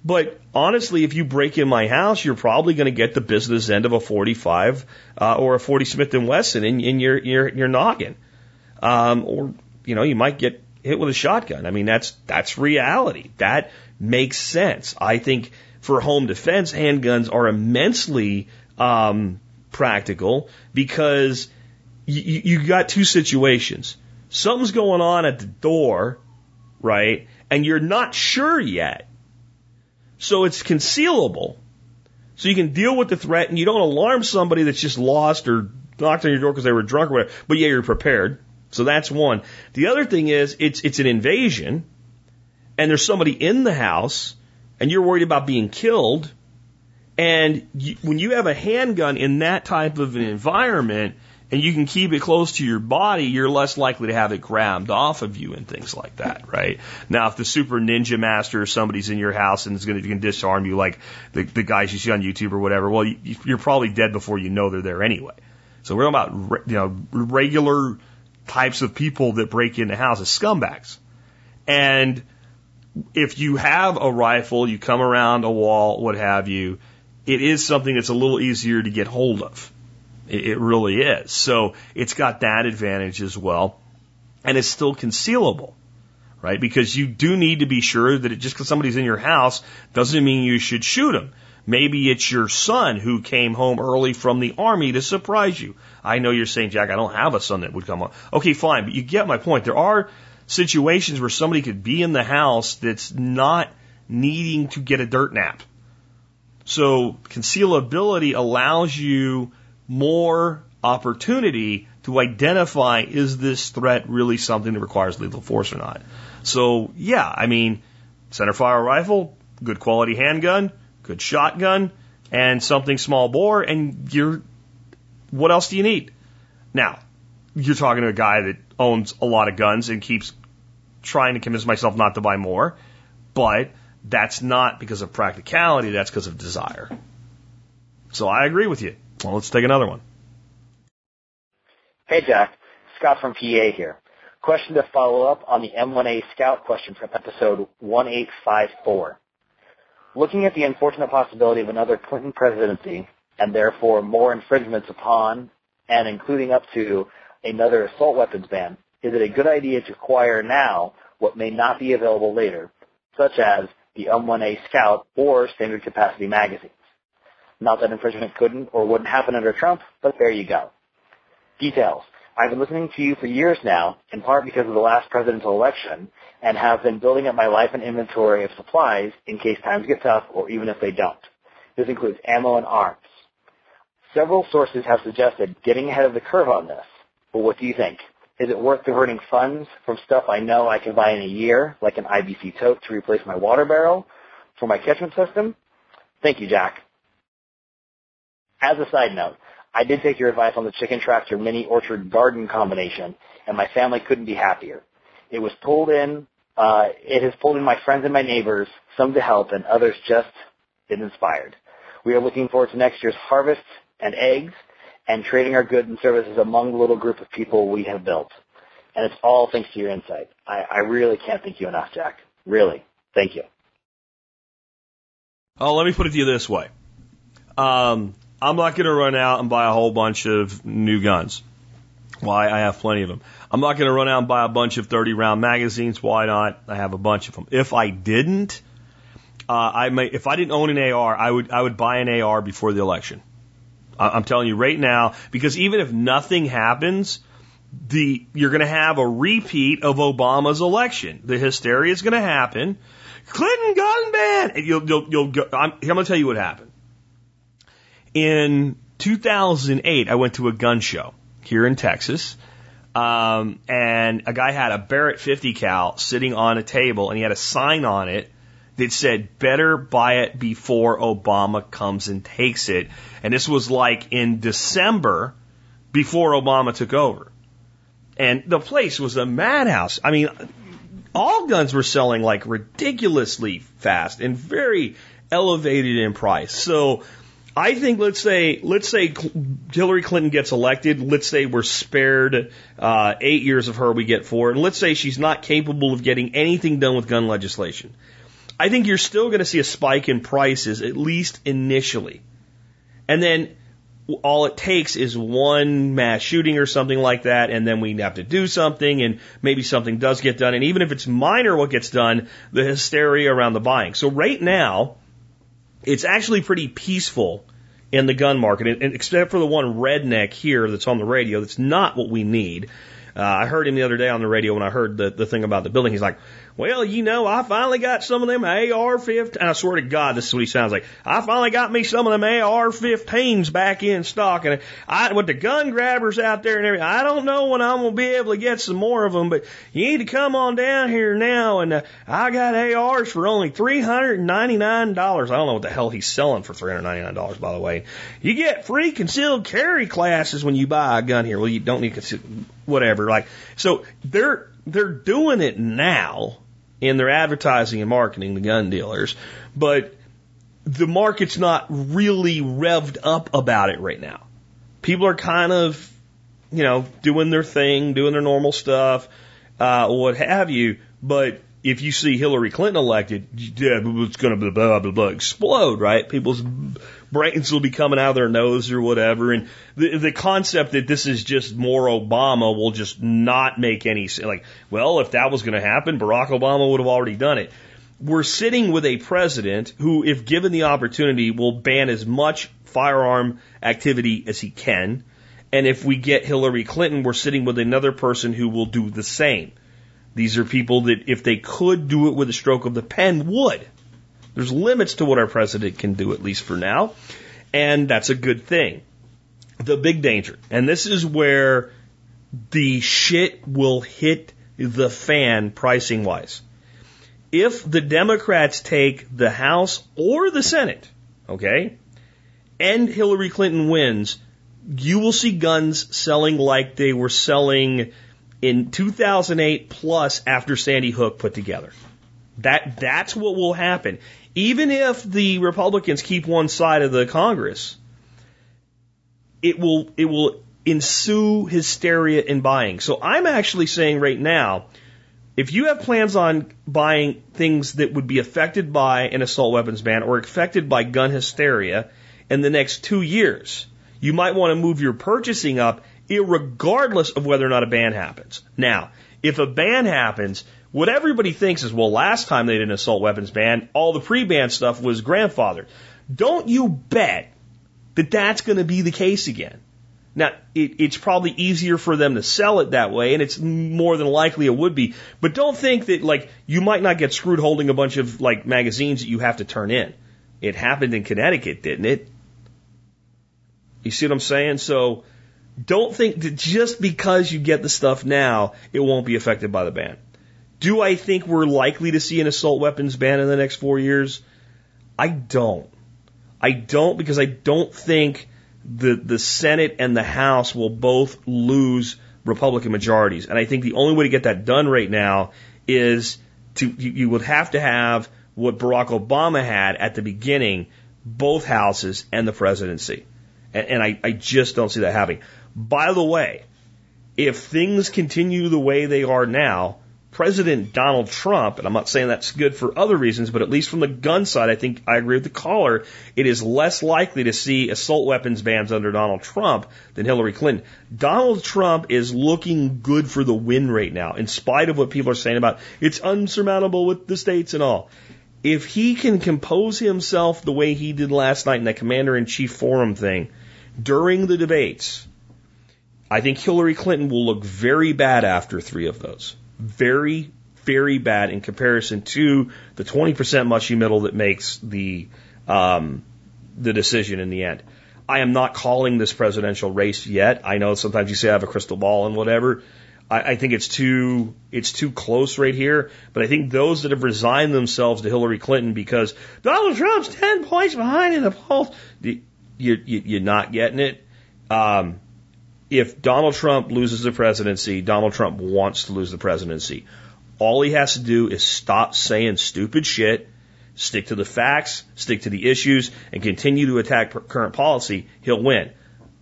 But honestly, if you break in my house, you're probably going to get the business end of a 45 uh, or a 40 Smith and Wesson in, in your your your noggin, um, or you know you might get hit with a shotgun. I mean that's that's reality. That makes sense. I think for home defense, handguns are immensely um, practical because you, you got two situations. Something's going on at the door, right? And you're not sure yet so it's concealable. So you can deal with the threat and you don't alarm somebody that's just lost or knocked on your door because they were drunk or whatever. But yeah, you're prepared. So that's one. The other thing is it's it's an invasion and there's somebody in the house and you're worried about being killed. And you, when you have a handgun in that type of an environment, and you can keep it close to your body, you're less likely to have it grabbed off of you and things like that, right? Now, if the super ninja master or somebody's in your house and is going to can disarm you, like the, the guys you see on YouTube or whatever, well, you, you're probably dead before you know they're there anyway. So we're talking about you know regular types of people that break into houses, scumbags, and if you have a rifle, you come around a wall, what have you, it is something that's a little easier to get hold of. It, really is. So it's got that advantage as well. And it's still concealable, right? Because you do need to be sure that it, just because somebody's in your house doesn't mean you should shoot them. Maybe it's your son who came home early from the army to surprise you. I know you're saying, Jack, I don't have a son that would come home. Okay, fine, but you get my point. There are situations where somebody could be in the house that's not needing to get a dirt nap. So concealability allows you more opportunity to identify is this threat really something that requires lethal force or not. So yeah, I mean, center fire rifle, good quality handgun, good shotgun, and something small bore, and you're what else do you need? Now, you're talking to a guy that owns a lot of guns and keeps trying to convince myself not to buy more, but that's not because of practicality, that's because of desire. So I agree with you. Well, let's take another one. Hey, Jack. Scott from PA here. Question to follow up on the M1A Scout question from episode 1854. Looking at the unfortunate possibility of another Clinton presidency and therefore more infringements upon and including up to another assault weapons ban, is it a good idea to acquire now what may not be available later, such as the M1A Scout or standard capacity magazines? Not that infringement couldn't or wouldn't happen under Trump, but there you go. Details. I've been listening to you for years now, in part because of the last presidential election, and have been building up my life and inventory of supplies in case times get tough or even if they don't. This includes ammo and arms. Several sources have suggested getting ahead of the curve on this. But what do you think? Is it worth diverting funds from stuff I know I can buy in a year, like an IBC tote to replace my water barrel, for my catchment system? Thank you, Jack. As a side note, I did take your advice on the chicken tractor mini orchard garden combination, and my family couldn't be happier. It was pulled in. Uh, it has pulled in my friends and my neighbors, some to help, and others just been inspired. We are looking forward to next year's harvest and eggs, and trading our goods and services among the little group of people we have built. and it's all thanks to your insight. I, I really can't thank you enough, Jack. Really. Thank you. Oh, let me put it to you this way. Um, I'm not going to run out and buy a whole bunch of new guns. Why? I have plenty of them. I'm not going to run out and buy a bunch of 30 round magazines. Why not? I have a bunch of them. If I didn't, uh, I may, if I didn't own an AR, I would, I would buy an AR before the election. I, I'm telling you right now, because even if nothing happens, the, you're going to have a repeat of Obama's election. The hysteria is going to happen. Clinton gun ban. You'll, you'll, you'll go, I'm, I'm going to tell you what happened. In 2008, I went to a gun show here in Texas. Um, and a guy had a Barrett 50 cal sitting on a table and he had a sign on it that said, better buy it before Obama comes and takes it. And this was like in December before Obama took over. And the place was a madhouse. I mean, all guns were selling like ridiculously fast and very elevated in price. So I think let's say let's say Hillary Clinton gets elected. Let's say we're spared uh, eight years of her. We get four, and let's say she's not capable of getting anything done with gun legislation. I think you're still going to see a spike in prices at least initially, and then all it takes is one mass shooting or something like that, and then we have to do something, and maybe something does get done, and even if it's minor what gets done, the hysteria around the buying. So right now it's actually pretty peaceful in the gun market, and except for the one redneck here that's on the radio, that's not what we need. Uh, I heard him the other day on the radio when I heard the, the thing about the building. He's like, well, you know, I finally got some of them AR-15. I swear to God, this is what he sounds like. I finally got me some of them AR-15s back in stock, and I with the gun grabbers out there and everything. I don't know when I'm gonna be able to get some more of them, but you need to come on down here now. And uh, I got ARs for only three hundred and ninety-nine dollars. I don't know what the hell he's selling for three hundred ninety-nine dollars, by the way. You get free concealed carry classes when you buy a gun here. Well, you don't need concealed, whatever. Like so, they're they're doing it now in their advertising and marketing, the gun dealers, but the market's not really revved up about it right now. People are kind of, you know, doing their thing, doing their normal stuff, uh, what have you, but if you see Hillary Clinton elected, yeah, it's going to blah, blah, blah, explode, right? People's brains will be coming out of their nose or whatever. And the, the concept that this is just more Obama will just not make any sense. Like, well, if that was going to happen, Barack Obama would have already done it. We're sitting with a president who, if given the opportunity, will ban as much firearm activity as he can. And if we get Hillary Clinton, we're sitting with another person who will do the same. These are people that, if they could do it with a stroke of the pen, would. There's limits to what our president can do, at least for now. And that's a good thing. The big danger, and this is where the shit will hit the fan pricing wise. If the Democrats take the House or the Senate, okay, and Hillary Clinton wins, you will see guns selling like they were selling in 2008 plus after Sandy Hook put together. That that's what will happen. Even if the Republicans keep one side of the Congress, it will it will ensue hysteria in buying. So I'm actually saying right now, if you have plans on buying things that would be affected by an assault weapons ban or affected by gun hysteria in the next two years, you might want to move your purchasing up regardless of whether or not a ban happens. Now, if a ban happens, what everybody thinks is, well, last time they did an assault weapons ban, all the pre-ban stuff was grandfathered. Don't you bet that that's going to be the case again. Now, it, it's probably easier for them to sell it that way, and it's more than likely it would be. But don't think that, like, you might not get screwed holding a bunch of, like, magazines that you have to turn in. It happened in Connecticut, didn't it? You see what I'm saying? So, don't think that just because you get the stuff now, it won't be affected by the ban. Do I think we're likely to see an assault weapons ban in the next four years? I don't. I don't because I don't think the, the Senate and the House will both lose Republican majorities. And I think the only way to get that done right now is to, you, you would have to have what Barack Obama had at the beginning, both houses and the presidency. And, and I, I just don't see that happening. By the way, if things continue the way they are now, President Donald Trump, and I'm not saying that's good for other reasons, but at least from the gun side, I think I agree with the caller. It is less likely to see assault weapons bans under Donald Trump than Hillary Clinton. Donald Trump is looking good for the win right now, in spite of what people are saying about it's unsurmountable with the states and all. If he can compose himself the way he did last night in that commander in chief forum thing during the debates, I think Hillary Clinton will look very bad after three of those very, very bad in comparison to the 20% mushy middle that makes the, um, the decision in the end. I am not calling this presidential race yet. I know sometimes you say I have a crystal ball and whatever. I, I think it's too it's too close right here. But I think those that have resigned themselves to Hillary Clinton because Donald Trump's ten points behind in the polls, you, you, you're not getting it. Um, if Donald Trump loses the presidency, Donald Trump wants to lose the presidency. All he has to do is stop saying stupid shit, stick to the facts, stick to the issues, and continue to attack current policy. He'll win.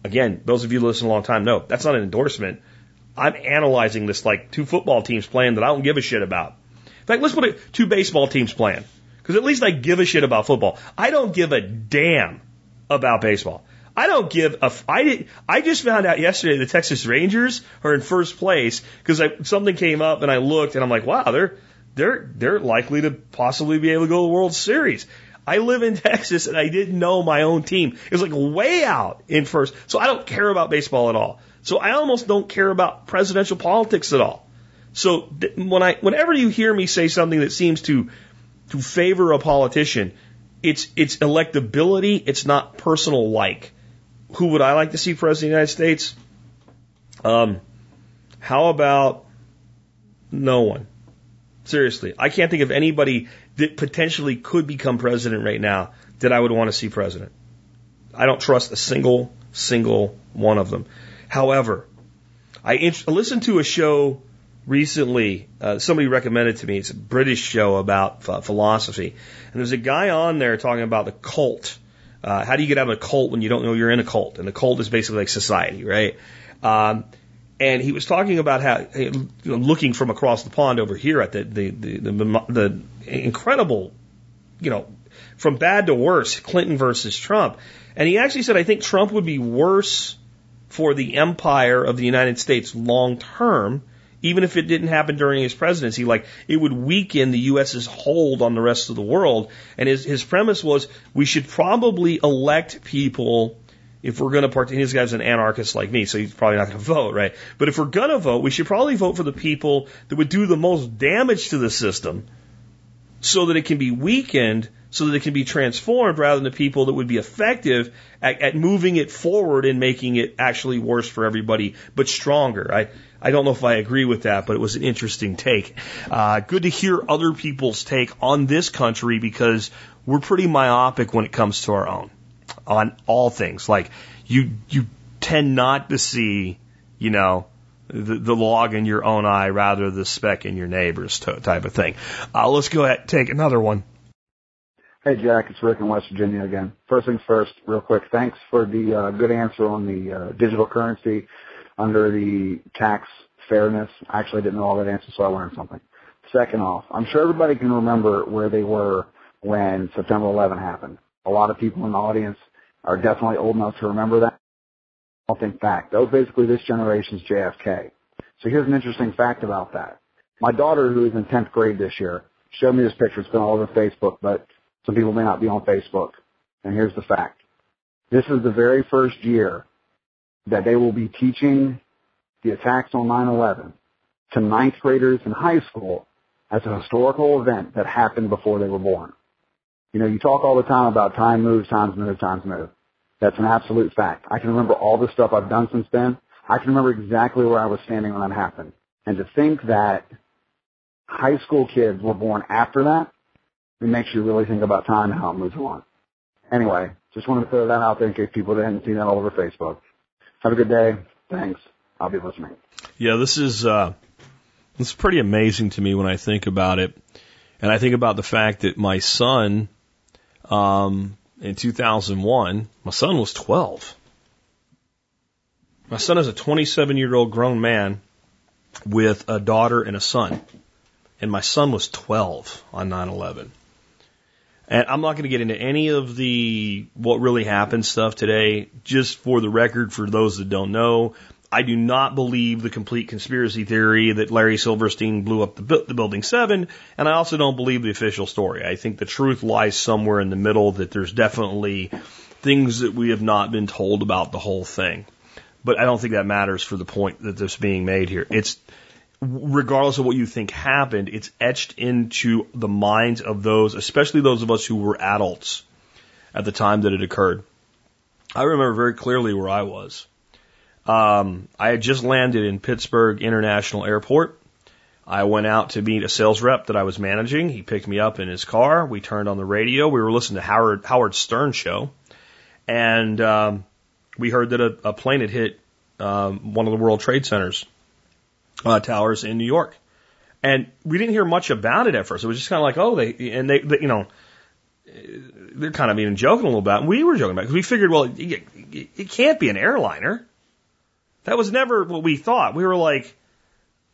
Again, those of you who listen a long time know that's not an endorsement. I'm analyzing this like two football teams playing that I don't give a shit about. In fact, let's put it two baseball teams playing. Because at least I give a shit about football. I don't give a damn about baseball. I don't give a. I did. I just found out yesterday the Texas Rangers are in first place because something came up and I looked and I'm like, wow, they're they're they're likely to possibly be able to go to the World Series. I live in Texas and I didn't know my own team. It was like way out in first. So I don't care about baseball at all. So I almost don't care about presidential politics at all. So when I whenever you hear me say something that seems to to favor a politician, it's it's electability, it's not personal like. Who would I like to see president of the United States? Um, how about no one? Seriously, I can't think of anybody that potentially could become president right now that I would want to see president. I don't trust a single, single one of them. However, I int- listened to a show recently. Uh, somebody recommended to me. It's a British show about philosophy, and there's a guy on there talking about the cult uh, how do you get out of a cult when you don't know you're in a cult? And the cult is basically like society, right? Um, and he was talking about how you know, looking from across the pond over here at the the, the the the incredible, you know, from bad to worse, Clinton versus Trump. And he actually said, I think Trump would be worse for the empire of the United States long term even if it didn't happen during his presidency, like it would weaken the U.S.'s hold on the rest of the world. And his, his premise was we should probably elect people if we're going to part. This guy's an anarchist like me, so he's probably not going to vote, right? But if we're going to vote, we should probably vote for the people that would do the most damage to the system so that it can be weakened so that it can be transformed rather than the people that would be effective at, at moving it forward and making it actually worse for everybody, but stronger. I, I don't know if I agree with that, but it was an interesting take. Uh, good to hear other people's take on this country because we're pretty myopic when it comes to our own on all things. Like you, you tend not to see, you know, the, the log in your own eye rather the speck in your neighbor's type of thing. Uh, let's go ahead and take another one. Hey, Jack, it's Rick in West Virginia again. First things first, real quick, thanks for the uh, good answer on the uh, digital currency under the tax fairness. I actually didn't know all that answer, so I learned something. Second off, I'm sure everybody can remember where they were when September 11 happened. A lot of people in the audience are definitely old enough to remember that. I'll think back. That was basically this generation's JFK. So here's an interesting fact about that. My daughter, who is in 10th grade this year, showed me this picture. It's been all over Facebook, but some people may not be on Facebook. And here's the fact. This is the very first year that they will be teaching the attacks on 9-11 to ninth graders in high school as a historical event that happened before they were born. You know, you talk all the time about time moves, times move, times move. That's an absolute fact. I can remember all the stuff I've done since then. I can remember exactly where I was standing when that happened. And to think that high school kids were born after that it makes you really think about time and how it moves along. Anyway, just wanted to throw that out there in case people didn't see that all over Facebook. Have a good day. Thanks. I'll be listening. Yeah, this is uh, this is pretty amazing to me when I think about it, and I think about the fact that my son, um, in 2001, my son was 12. My son is a 27 year old grown man with a daughter and a son. And my son was 12 on 9 11. And I'm not going to get into any of the what really happened stuff today. Just for the record, for those that don't know, I do not believe the complete conspiracy theory that Larry Silverstein blew up the, the building seven, and I also don't believe the official story. I think the truth lies somewhere in the middle. That there's definitely things that we have not been told about the whole thing. But I don't think that matters for the point that that's being made here. It's regardless of what you think happened, it's etched into the minds of those, especially those of us who were adults at the time that it occurred. I remember very clearly where I was. Um, I had just landed in Pittsburgh International Airport. I went out to meet a sales rep that I was managing. He picked me up in his car. We turned on the radio. We were listening to Howard Howard Stern show, and um, we heard that a, a plane had hit um, one of the World Trade Centers uh, towers in New York, and we didn't hear much about it at first. It was just kind of like, oh, they and they, they you know, they're kind of even joking a little bit. And we were joking about because we figured, well, it, it can't be an airliner. That was never what we thought. We were like,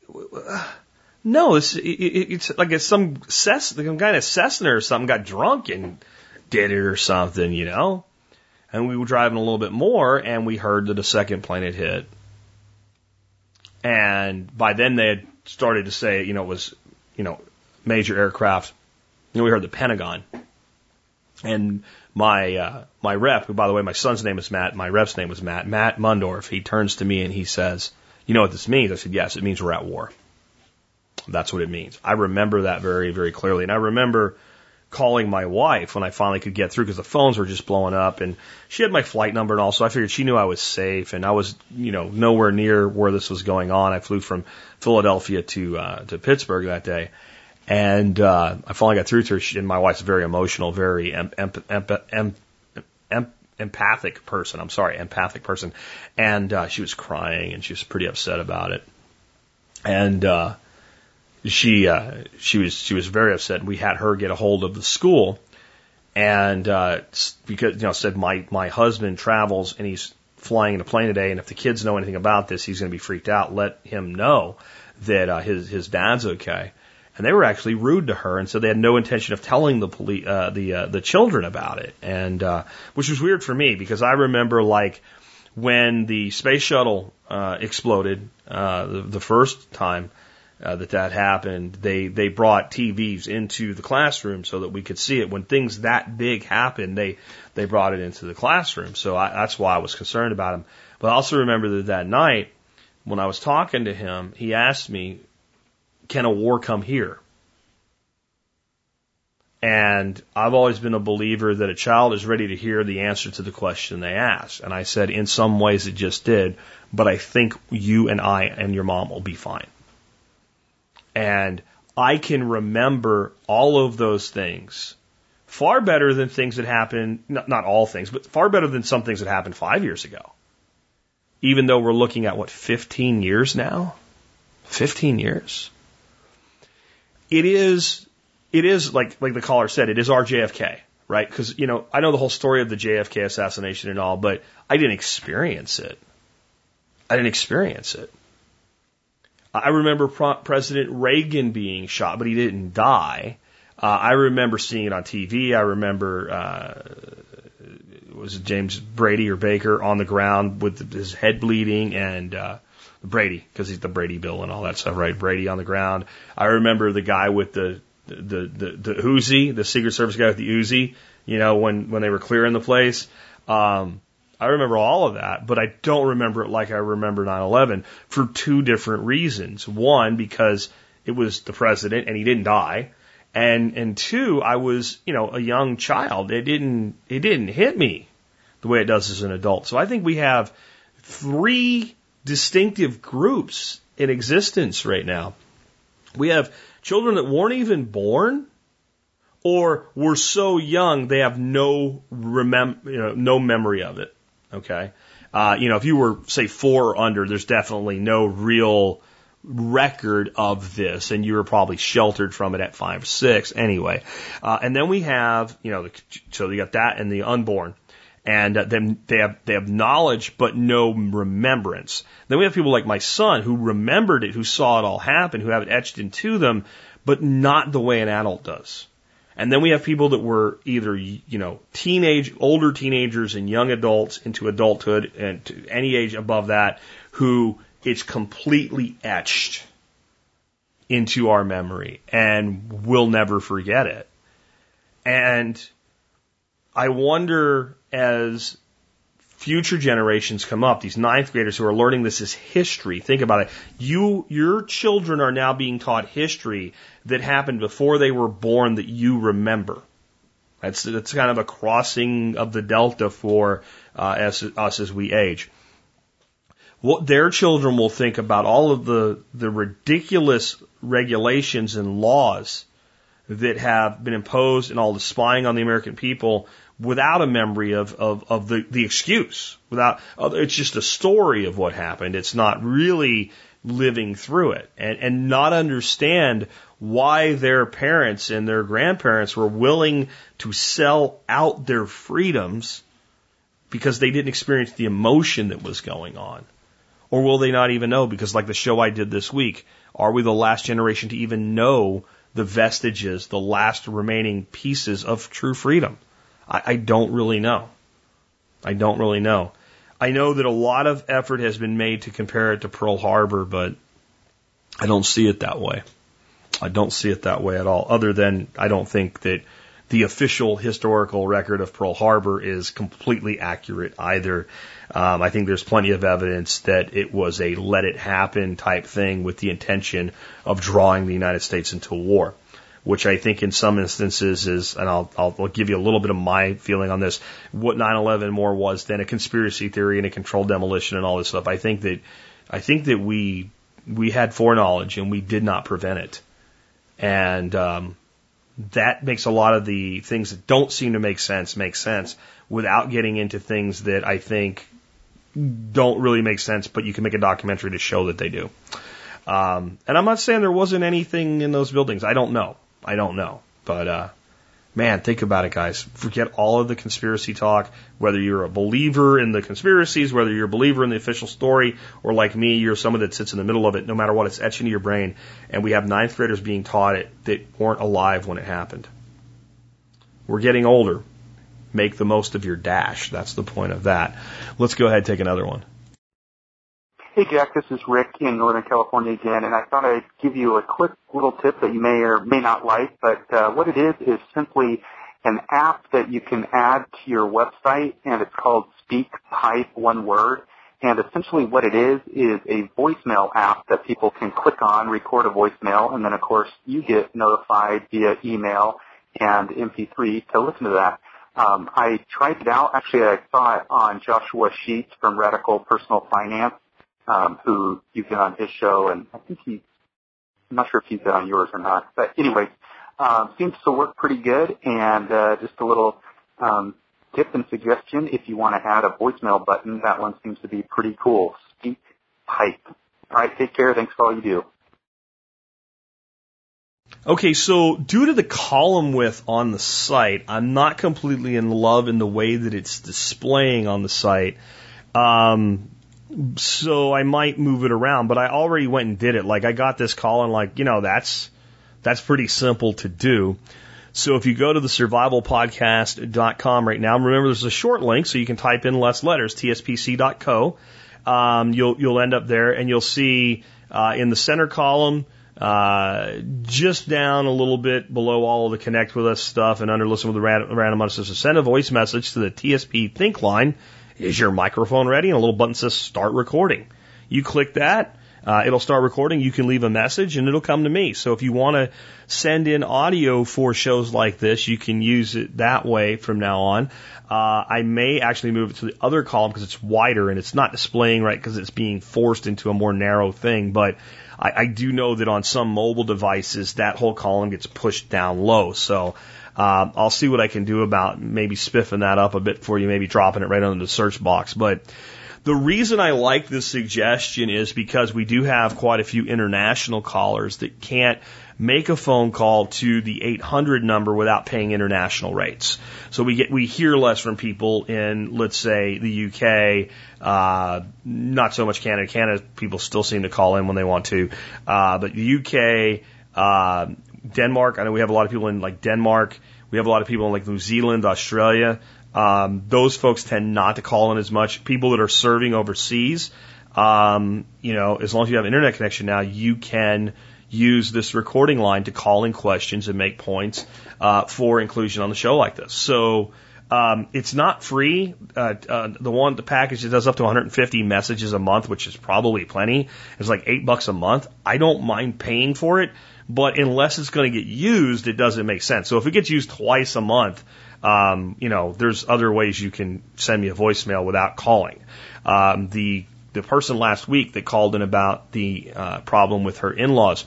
no, it's it, it's like it's some Cess, some kind of Cessna or something got drunk and did it or something, you know. And we were driving a little bit more, and we heard that a second plane had hit. And by then they had started to say, you know, it was, you know, major aircraft. You know, we heard the Pentagon. And my uh, my rep, who by the way, my son's name is Matt, my rep's name was Matt, Matt Mundorf, he turns to me and he says, You know what this means? I said, Yes, it means we're at war. That's what it means. I remember that very, very clearly. And I remember calling my wife when I finally could get through because the phones were just blowing up and she had my flight number and all, so I figured she knew I was safe and I was, you know, nowhere near where this was going on. I flew from Philadelphia to, uh, to Pittsburgh that day. And, uh, I finally got through to her she, and my wife's very emotional, very em, em, em, em, empathic person. I'm sorry, empathic person. And, uh, she was crying and she was pretty upset about it. And, uh, she uh, she was she was very upset. We had her get a hold of the school, and uh, because you know said my my husband travels and he's flying in a plane today, and if the kids know anything about this, he's going to be freaked out. Let him know that uh, his his dad's okay. And they were actually rude to her, and so they had no intention of telling the police, uh, the uh, the children about it, and uh, which was weird for me because I remember like when the space shuttle uh, exploded uh, the, the first time uh, that that happened, they they brought TVs into the classroom so that we could see it. When things that big happened, they they brought it into the classroom. So I, that's why I was concerned about him. But I also remember that that night when I was talking to him, he asked me, "Can a war come here?" And I've always been a believer that a child is ready to hear the answer to the question they ask. And I said, in some ways it just did, but I think you and I and your mom will be fine. And I can remember all of those things far better than things that happened, not, not all things, but far better than some things that happened five years ago. Even though we're looking at what, 15 years now? 15 years. It is, it is like, like the caller said, it is our JFK, right? Because, you know, I know the whole story of the JFK assassination and all, but I didn't experience it. I didn't experience it. I remember President Reagan being shot, but he didn't die. Uh, I remember seeing it on TV. I remember uh, was it James Brady or Baker on the ground with his head bleeding and uh, Brady because he's the Brady Bill and all that stuff, right? Brady on the ground. I remember the guy with the the the, the Uzi, the Secret Service guy with the Uzi. You know when when they were clearing the place. Um, I remember all of that, but I don't remember it like I remember 9/11 for two different reasons. One, because it was the president and he didn't die, and and two, I was you know a young child. It didn't it didn't hit me the way it does as an adult. So I think we have three distinctive groups in existence right now. We have children that weren't even born or were so young they have no remem- you know, no memory of it. Okay. Uh, you know, if you were, say, four or under, there's definitely no real record of this, and you were probably sheltered from it at five or six anyway. Uh, and then we have, you know, the, so you got that and the unborn. and uh, then they have they have knowledge but no remembrance. Then we have people like my son who remembered it, who saw it all happen, who have it etched into them, but not the way an adult does. And then we have people that were either you know teenage, older teenagers and young adults into adulthood and to any age above that who it's completely etched into our memory and we'll never forget it. And I wonder as future generations come up, these ninth graders who are learning this is history, think about it. You, your children are now being taught history that happened before they were born that you remember. That's, that's kind of a crossing of the delta for uh, us, us as we age. What their children will think about all of the, the ridiculous regulations and laws that have been imposed and all the spying on the American people without a memory of, of, of the, the excuse. Without, oh, it's just a story of what happened. It's not really living through it and, and not understand why their parents and their grandparents were willing to sell out their freedoms because they didn't experience the emotion that was going on. Or will they not even know? Because like the show I did this week, are we the last generation to even know the vestiges, the last remaining pieces of true freedom? I, I don't really know. I don't really know. I know that a lot of effort has been made to compare it to Pearl Harbor, but I don't see it that way. I don't see it that way at all, other than I don't think that the official historical record of Pearl Harbor is completely accurate either. Um, I think there's plenty of evidence that it was a let it happen type thing with the intention of drawing the United States into war which I think in some instances is, and I'll, I'll, I'll give you a little bit of my feeling on this, what 9/11 more was than a conspiracy theory and a controlled demolition and all this stuff. I think that, I think that we we had foreknowledge and we did not prevent it, and um, that makes a lot of the things that don't seem to make sense make sense without getting into things that I think don't really make sense, but you can make a documentary to show that they do. Um, and I'm not saying there wasn't anything in those buildings. I don't know. I don't know. But, uh, man, think about it, guys. Forget all of the conspiracy talk, whether you're a believer in the conspiracies, whether you're a believer in the official story, or like me, you're someone that sits in the middle of it, no matter what, it's etched into your brain. And we have ninth graders being taught it that weren't alive when it happened. We're getting older. Make the most of your dash. That's the point of that. Let's go ahead and take another one. Hey Jack, this is Rick in Northern California again, and I thought I'd give you a quick little tip that you may or may not like, but uh, what it is is simply an app that you can add to your website, and it's called Speak SpeakPipe, one word. And essentially what it is is a voicemail app that people can click on, record a voicemail, and then of course you get notified via email and MP3 to listen to that. Um, I tried it out. Actually, I saw it on Joshua Sheets from Radical Personal Finance um, who you've been on his show, and I think he, I'm not sure if he's been on yours or not, but anyway, um, seems to work pretty good. And uh, just a little um, tip and suggestion: if you want to add a voicemail button, that one seems to be pretty cool. Speak pipe. All right, take care. Thanks for all you do. Okay, so due to the column width on the site, I'm not completely in love in the way that it's displaying on the site. Um, so I might move it around, but I already went and did it. Like I got this call and like, you know, that's, that's pretty simple to do. So if you go to the survivalpodcast.com right now, remember there's a short link so you can type in less letters, tspc.co. Um, you'll, you'll end up there and you'll see, uh, in the center column, uh, just down a little bit below all of the connect with us stuff and under listen with the random, random messages, send a voice message to the TSP think line is your microphone ready? And a little button says start recording. You click that. Uh, it'll start recording. You can leave a message and it'll come to me. So if you want to send in audio for shows like this, you can use it that way from now on. Uh, I may actually move it to the other column because it's wider and it's not displaying right because it's being forced into a more narrow thing. But I, I do know that on some mobile devices, that whole column gets pushed down low. So uh, I'll see what I can do about maybe spiffing that up a bit for you, maybe dropping it right under the search box. But The reason I like this suggestion is because we do have quite a few international callers that can't make a phone call to the 800 number without paying international rates. So we get we hear less from people in let's say the UK, uh, not so much Canada. Canada people still seem to call in when they want to, uh, but the UK, uh, Denmark. I know we have a lot of people in like Denmark. We have a lot of people in like New Zealand, Australia. Um, those folks tend not to call in as much. People that are serving overseas, um, you know, as long as you have internet connection now, you can use this recording line to call in questions and make points uh, for inclusion on the show like this. So um, it's not free. Uh, uh, the one the package that does up to 150 messages a month, which is probably plenty, is like eight bucks a month. I don't mind paying for it, but unless it's going to get used, it doesn't make sense. So if it gets used twice a month, um, you know, there's other ways you can send me a voicemail without calling. Um, the the person last week that called in about the uh, problem with her in-laws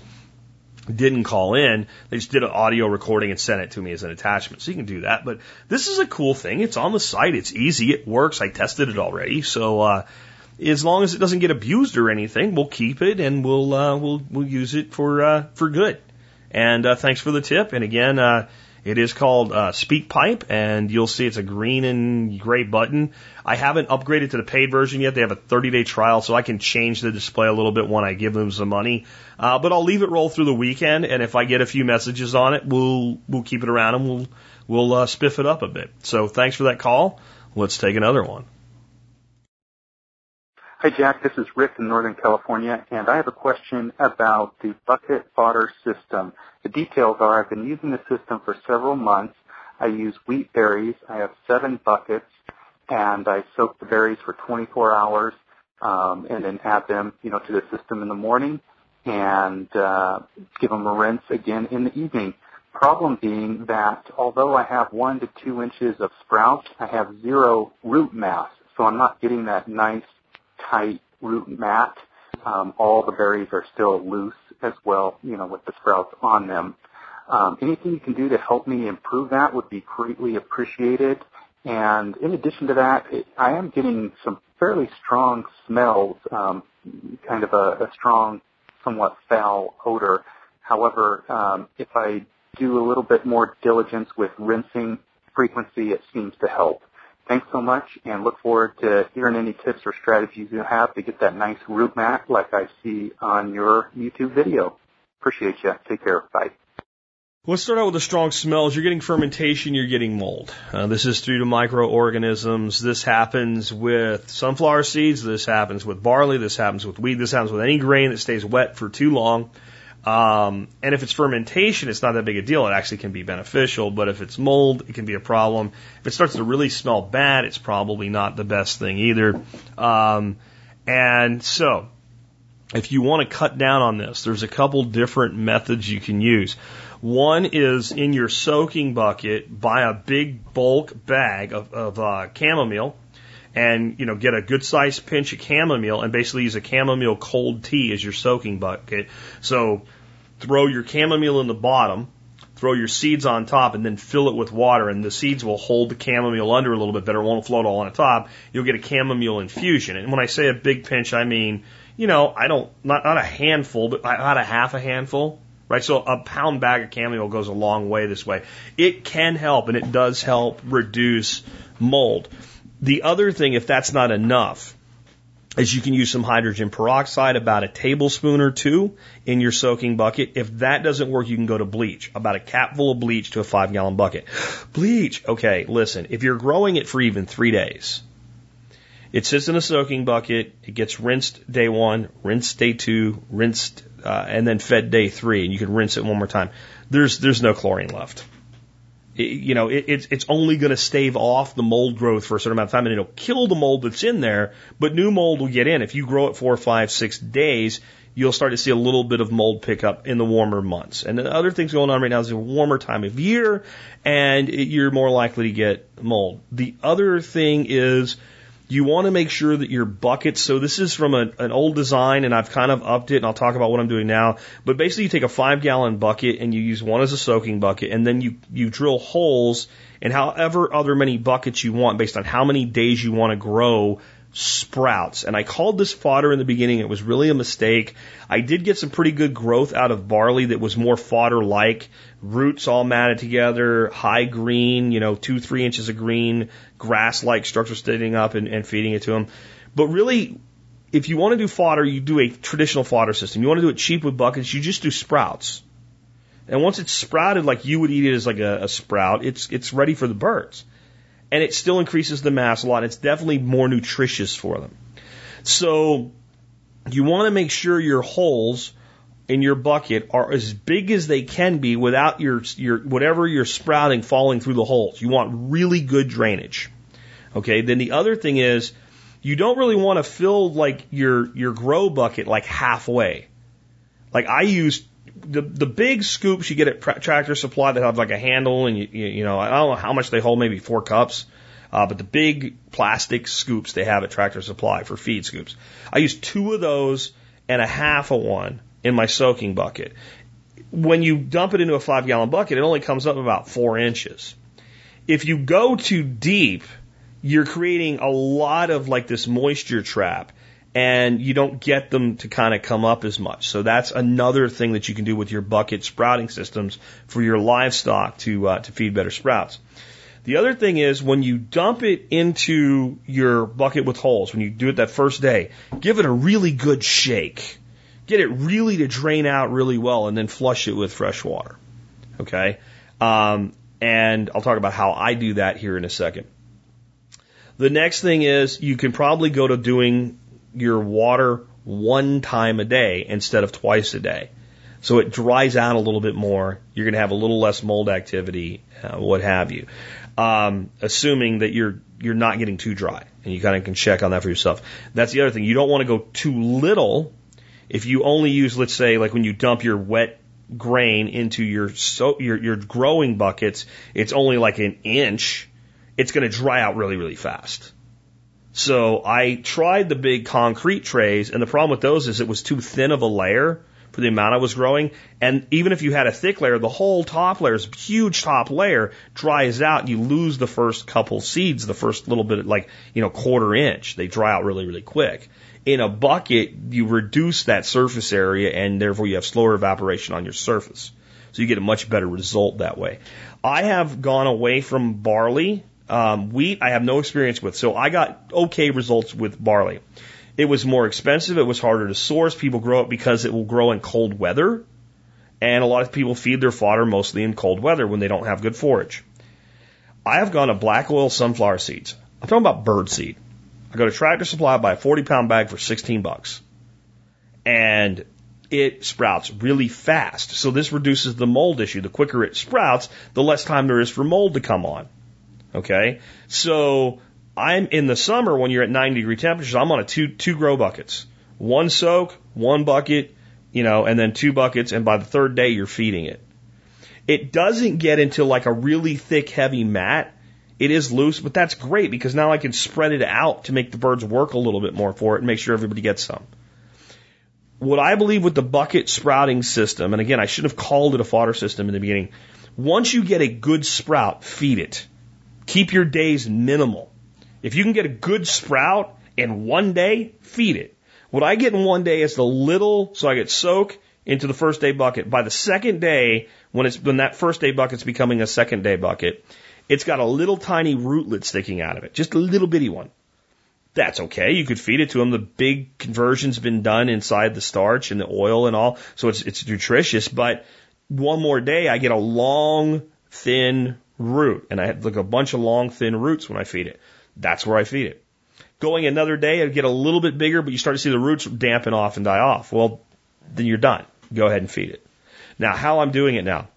didn't call in. They just did an audio recording and sent it to me as an attachment. So you can do that. But this is a cool thing. It's on the site. It's easy. It works. I tested it already. So, uh, as long as it doesn't get abused or anything, we'll keep it and we'll, uh, we'll, we'll use it for, uh, for good. And, uh, thanks for the tip. And again, uh, it is called uh, SpeakPipe, and you'll see it's a green and gray button. I haven't upgraded to the paid version yet. They have a 30 day trial, so I can change the display a little bit when I give them some money. Uh, but I'll leave it roll through the weekend, and if I get a few messages on it, we'll we'll keep it around and we'll we'll uh, spiff it up a bit. So thanks for that call. Let's take another one. Hi, Jack. This is Rick in Northern California, and I have a question about the bucket fodder system. The details are I've been using the system for several months. I use wheat berries. I have seven buckets, and I soak the berries for 24 hours, um, and then add them, you know, to the system in the morning, and uh, give them a rinse again in the evening. Problem being that although I have one to two inches of sprouts, I have zero root mass, so I'm not getting that nice tight root mat. Um, all the berries are still loose as well, you know, with the sprouts on them. Um, anything you can do to help me improve that would be greatly appreciated. And in addition to that, it, I am getting some fairly strong smells, um, kind of a, a strong, somewhat foul odor. However, um, if I do a little bit more diligence with rinsing frequency, it seems to help. Thanks so much and look forward to hearing any tips or strategies you have to get that nice root mat like I see on your YouTube video. Appreciate you. Take care. Bye. Let's start out with the strong smells. You're getting fermentation, you're getting mold. Uh, this is due to microorganisms. This happens with sunflower seeds. This happens with barley. This happens with wheat. This happens with any grain that stays wet for too long. Um, and if it's fermentation, it's not that big a deal. It actually can be beneficial. But if it's mold, it can be a problem. If it starts to really smell bad, it's probably not the best thing either. Um, and so, if you want to cut down on this, there's a couple different methods you can use. One is in your soaking bucket, buy a big bulk bag of, of uh, chamomile and you know get a good sized pinch of chamomile and basically use a chamomile cold tea as your soaking bucket. So throw your chamomile in the bottom, throw your seeds on top, and then fill it with water, and the seeds will hold the chamomile under a little bit better. It won't float all on the top. You'll get a chamomile infusion. And when I say a big pinch, I mean you know I don't not not a handful, but about a half a handful. Right, so a pound bag of chamomile goes a long way this way. It can help, and it does help reduce mold. The other thing, if that's not enough, is you can use some hydrogen peroxide, about a tablespoon or two in your soaking bucket. If that doesn't work, you can go to bleach, about a capful of bleach to a five gallon bucket. Bleach, okay, listen, if you're growing it for even three days, it sits in a soaking bucket, it gets rinsed day one, rinsed day two, rinsed, uh, and then fed day three, and you can rinse it one more time. There's, there's no chlorine left you know, it, it's, it's only going to stave off the mold growth for a certain amount of time and it'll kill the mold that's in there, but new mold will get in. If you grow it four, five, six days, you'll start to see a little bit of mold pickup in the warmer months. And the other things going on right now is a warmer time of year and it, you're more likely to get mold. The other thing is, you want to make sure that your buckets, so this is from a, an old design and I've kind of upped it and I'll talk about what I'm doing now. But basically you take a five gallon bucket and you use one as a soaking bucket and then you, you drill holes in however other many buckets you want based on how many days you want to grow sprouts. And I called this fodder in the beginning. It was really a mistake. I did get some pretty good growth out of barley that was more fodder like. Roots all matted together, high green, you know, two, three inches of green, grass like structure standing up and, and feeding it to them. But really, if you want to do fodder, you do a traditional fodder system. You want to do it cheap with buckets, you just do sprouts. And once it's sprouted like you would eat it as like a, a sprout, it's it's ready for the birds. And it still increases the mass a lot. It's definitely more nutritious for them. So you want to make sure your holes in your bucket are as big as they can be without your your whatever you're sprouting falling through the holes. You want really good drainage. Okay, then the other thing is you don't really want to fill like your your grow bucket like halfway. Like I use the the big scoops you get at Tractor Supply that have like a handle and you you, you know I don't know how much they hold maybe four cups. Uh, but the big plastic scoops they have at Tractor Supply for feed scoops. I use two of those and a half of one in my soaking bucket. When you dump it into a five gallon bucket, it only comes up about four inches. If you go too deep, you're creating a lot of like this moisture trap and you don't get them to kind of come up as much. So that's another thing that you can do with your bucket sprouting systems for your livestock to uh, to feed better sprouts. The other thing is when you dump it into your bucket with holes, when you do it that first day, give it a really good shake. Get it really to drain out really well and then flush it with fresh water. Okay? Um, and I'll talk about how I do that here in a second. The next thing is you can probably go to doing your water one time a day instead of twice a day. So it dries out a little bit more. You're going to have a little less mold activity, uh, what have you. Um, assuming that you're you're not getting too dry, and you kind of can check on that for yourself. That's the other thing. You don't want to go too little. If you only use, let's say, like when you dump your wet grain into your so your your growing buckets, it's only like an inch it's going to dry out really, really fast. So I tried the big concrete trays, and the problem with those is it was too thin of a layer for the amount I was growing. And even if you had a thick layer, the whole top layer, huge top layer, dries out. You lose the first couple seeds, the first little bit, like you know, quarter inch. They dry out really, really quick. In a bucket, you reduce that surface area, and therefore you have slower evaporation on your surface. So you get a much better result that way. I have gone away from barley um, wheat, I have no experience with, so I got okay results with barley. It was more expensive. It was harder to source. People grow it because it will grow in cold weather. And a lot of people feed their fodder mostly in cold weather when they don't have good forage. I have gone to black oil sunflower seeds. I'm talking about bird seed. I go to Tractor Supply, buy a 40 pound bag for 16 bucks. And it sprouts really fast. So this reduces the mold issue. The quicker it sprouts, the less time there is for mold to come on. Okay. So I'm in the summer when you're at 90 degree temperatures, I'm on a two, two grow buckets. One soak, one bucket, you know, and then two buckets. And by the third day, you're feeding it. It doesn't get into like a really thick, heavy mat. It is loose, but that's great because now I can spread it out to make the birds work a little bit more for it and make sure everybody gets some. What I believe with the bucket sprouting system, and again, I should have called it a fodder system in the beginning. Once you get a good sprout, feed it. Keep your days minimal. If you can get a good sprout in one day, feed it. What I get in one day is the little, so I get soak into the first day bucket. By the second day, when it's when that first day bucket's becoming a second day bucket, it's got a little tiny rootlet sticking out of it, just a little bitty one. That's okay. You could feed it to them. The big conversion's been done inside the starch and the oil and all, so it's it's nutritious. But one more day, I get a long, thin root. And I had like a bunch of long, thin roots when I feed it. That's where I feed it. Going another day, it'd get a little bit bigger, but you start to see the roots dampen off and die off. Well, then you're done. Go ahead and feed it. Now, how I'm doing it now.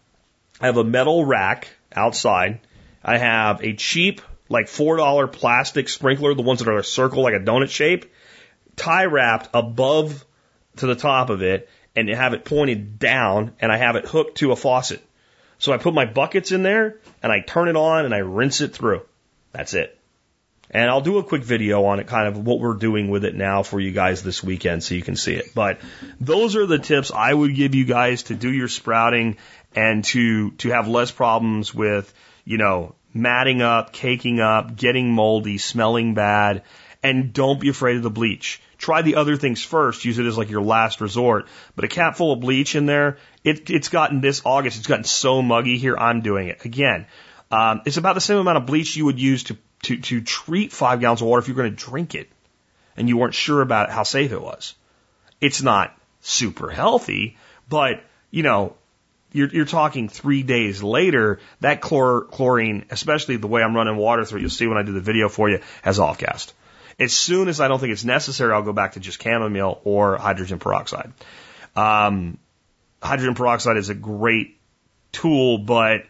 I have a metal rack outside. I have a cheap, like $4 plastic sprinkler, the ones that are a circle, like a donut shape, tie wrapped above to the top of it, and have it pointed down, and I have it hooked to a faucet. So I put my buckets in there and I turn it on and I rinse it through. That's it. And I'll do a quick video on it, kind of what we're doing with it now for you guys this weekend so you can see it. But those are the tips I would give you guys to do your sprouting and to, to have less problems with, you know, matting up, caking up, getting moldy, smelling bad, And don't be afraid of the bleach. Try the other things first. Use it as like your last resort. But a cap full of bleach in there, it, it's gotten this August, it's gotten so muggy here. I'm doing it again. Um, it's about the same amount of bleach you would use to, to, to treat five gallons of water if you're going to drink it and you weren't sure about how safe it was. It's not super healthy, but you know, you're, you're talking three days later, that chlor, chlorine, especially the way I'm running water through, it, you'll see when I do the video for you, has off cast. As soon as I don't think it's necessary, I'll go back to just chamomile or hydrogen peroxide. Um, hydrogen peroxide is a great tool, but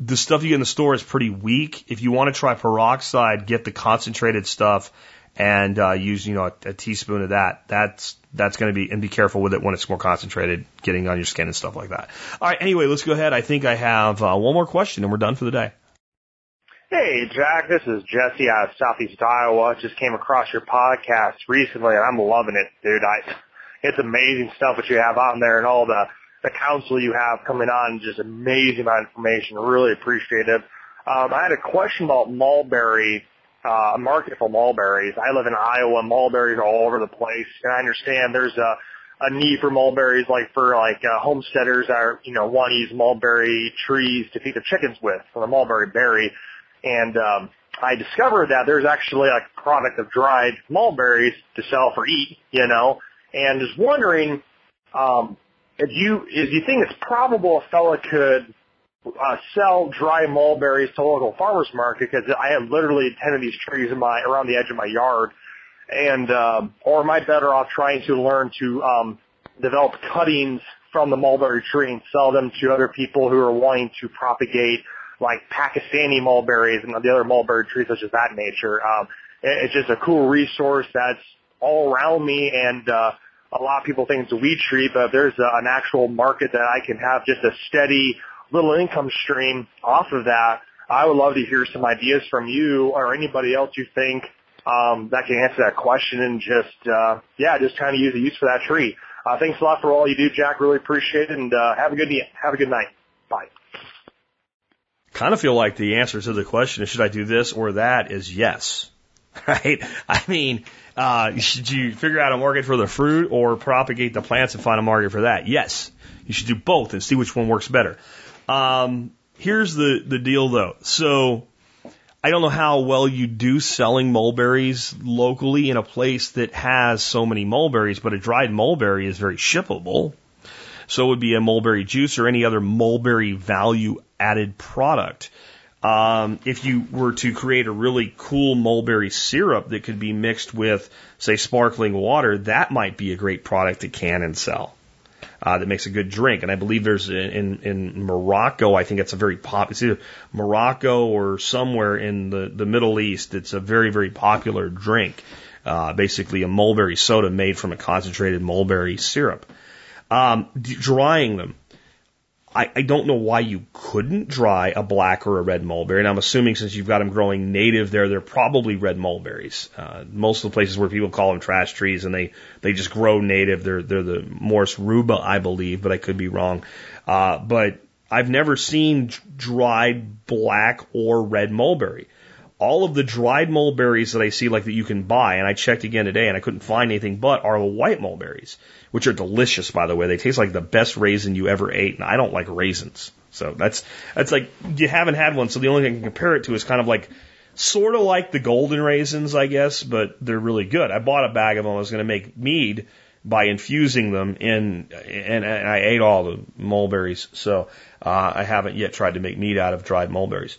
the stuff you get in the store is pretty weak. If you want to try peroxide, get the concentrated stuff and uh, use you know a, a teaspoon of that. That's that's going to be and be careful with it when it's more concentrated, getting on your skin and stuff like that. All right. Anyway, let's go ahead. I think I have uh, one more question and we're done for the day. Hey, Jack, this is Jesse out of Southeast Iowa. Just came across your podcast recently and I'm loving it, dude. I, it's amazing stuff that you have on there and all the, the counsel you have coming on. Just amazing amount of information. Really appreciate it. Um, I had a question about mulberry, uh, market for mulberries. I live in Iowa. Mulberries are all over the place. And I understand there's a, a need for mulberries, like for like uh, homesteaders that are, you know, want to use mulberry trees to feed their chickens with, for the mulberry berry. And um, I discovered that there's actually a product of dried mulberries to sell for eat, you know, and just wondering, um, if you, if you think it's probable a fella could uh, sell dry mulberries to local farmers market because I have literally ten of these trees in my around the edge of my yard, and um, or am I better off trying to learn to um, develop cuttings from the mulberry tree and sell them to other people who are wanting to propagate like Pakistani mulberries and the other mulberry trees such as that nature. Um, it, it's just a cool resource that's all around me and uh, a lot of people think it's a weed tree, but there's a, an actual market that I can have just a steady little income stream off of that. I would love to hear some ideas from you or anybody else you think um, that can answer that question and just uh, yeah, just kind of use a use for that tree. Uh, thanks a lot for all you do, Jack. Really appreciate it, and uh, have a good have a good night. Bye kind of feel like the answer to the question is should I do this or that is yes. Right? I mean, uh, should you figure out a market for the fruit or propagate the plants and find a market for that? Yes. You should do both and see which one works better. Um, here's the, the deal though. So, I don't know how well you do selling mulberries locally in a place that has so many mulberries, but a dried mulberry is very shippable. So it would be a mulberry juice or any other mulberry value added product. Um, if you were to create a really cool mulberry syrup that could be mixed with, say, sparkling water, that might be a great product to can and sell. Uh, that makes a good drink. And I believe there's in, in Morocco, I think it's a very pop, it's either Morocco or somewhere in the, the Middle East. It's a very, very popular drink. Uh, basically a mulberry soda made from a concentrated mulberry syrup. Um, drying them. I, I don't know why you couldn't dry a black or a red mulberry. And I'm assuming since you've got them growing native there, they're probably red mulberries. Uh, most of the places where people call them trash trees and they, they just grow native, they're, they're the Morus rubra, I believe, but I could be wrong. Uh, but I've never seen dried black or red mulberry all of the dried mulberries that I see like that you can buy, and I checked again today and I couldn't find anything but are the white mulberries, which are delicious by the way. They taste like the best raisin you ever ate, and I don't like raisins. So that's that's like you haven't had one, so the only thing I can compare it to is kind of like sort of like the golden raisins, I guess, but they're really good. I bought a bag of them. I was going to make mead by infusing them in, and, and I ate all the mulberries. So uh, I haven't yet tried to make mead out of dried mulberries.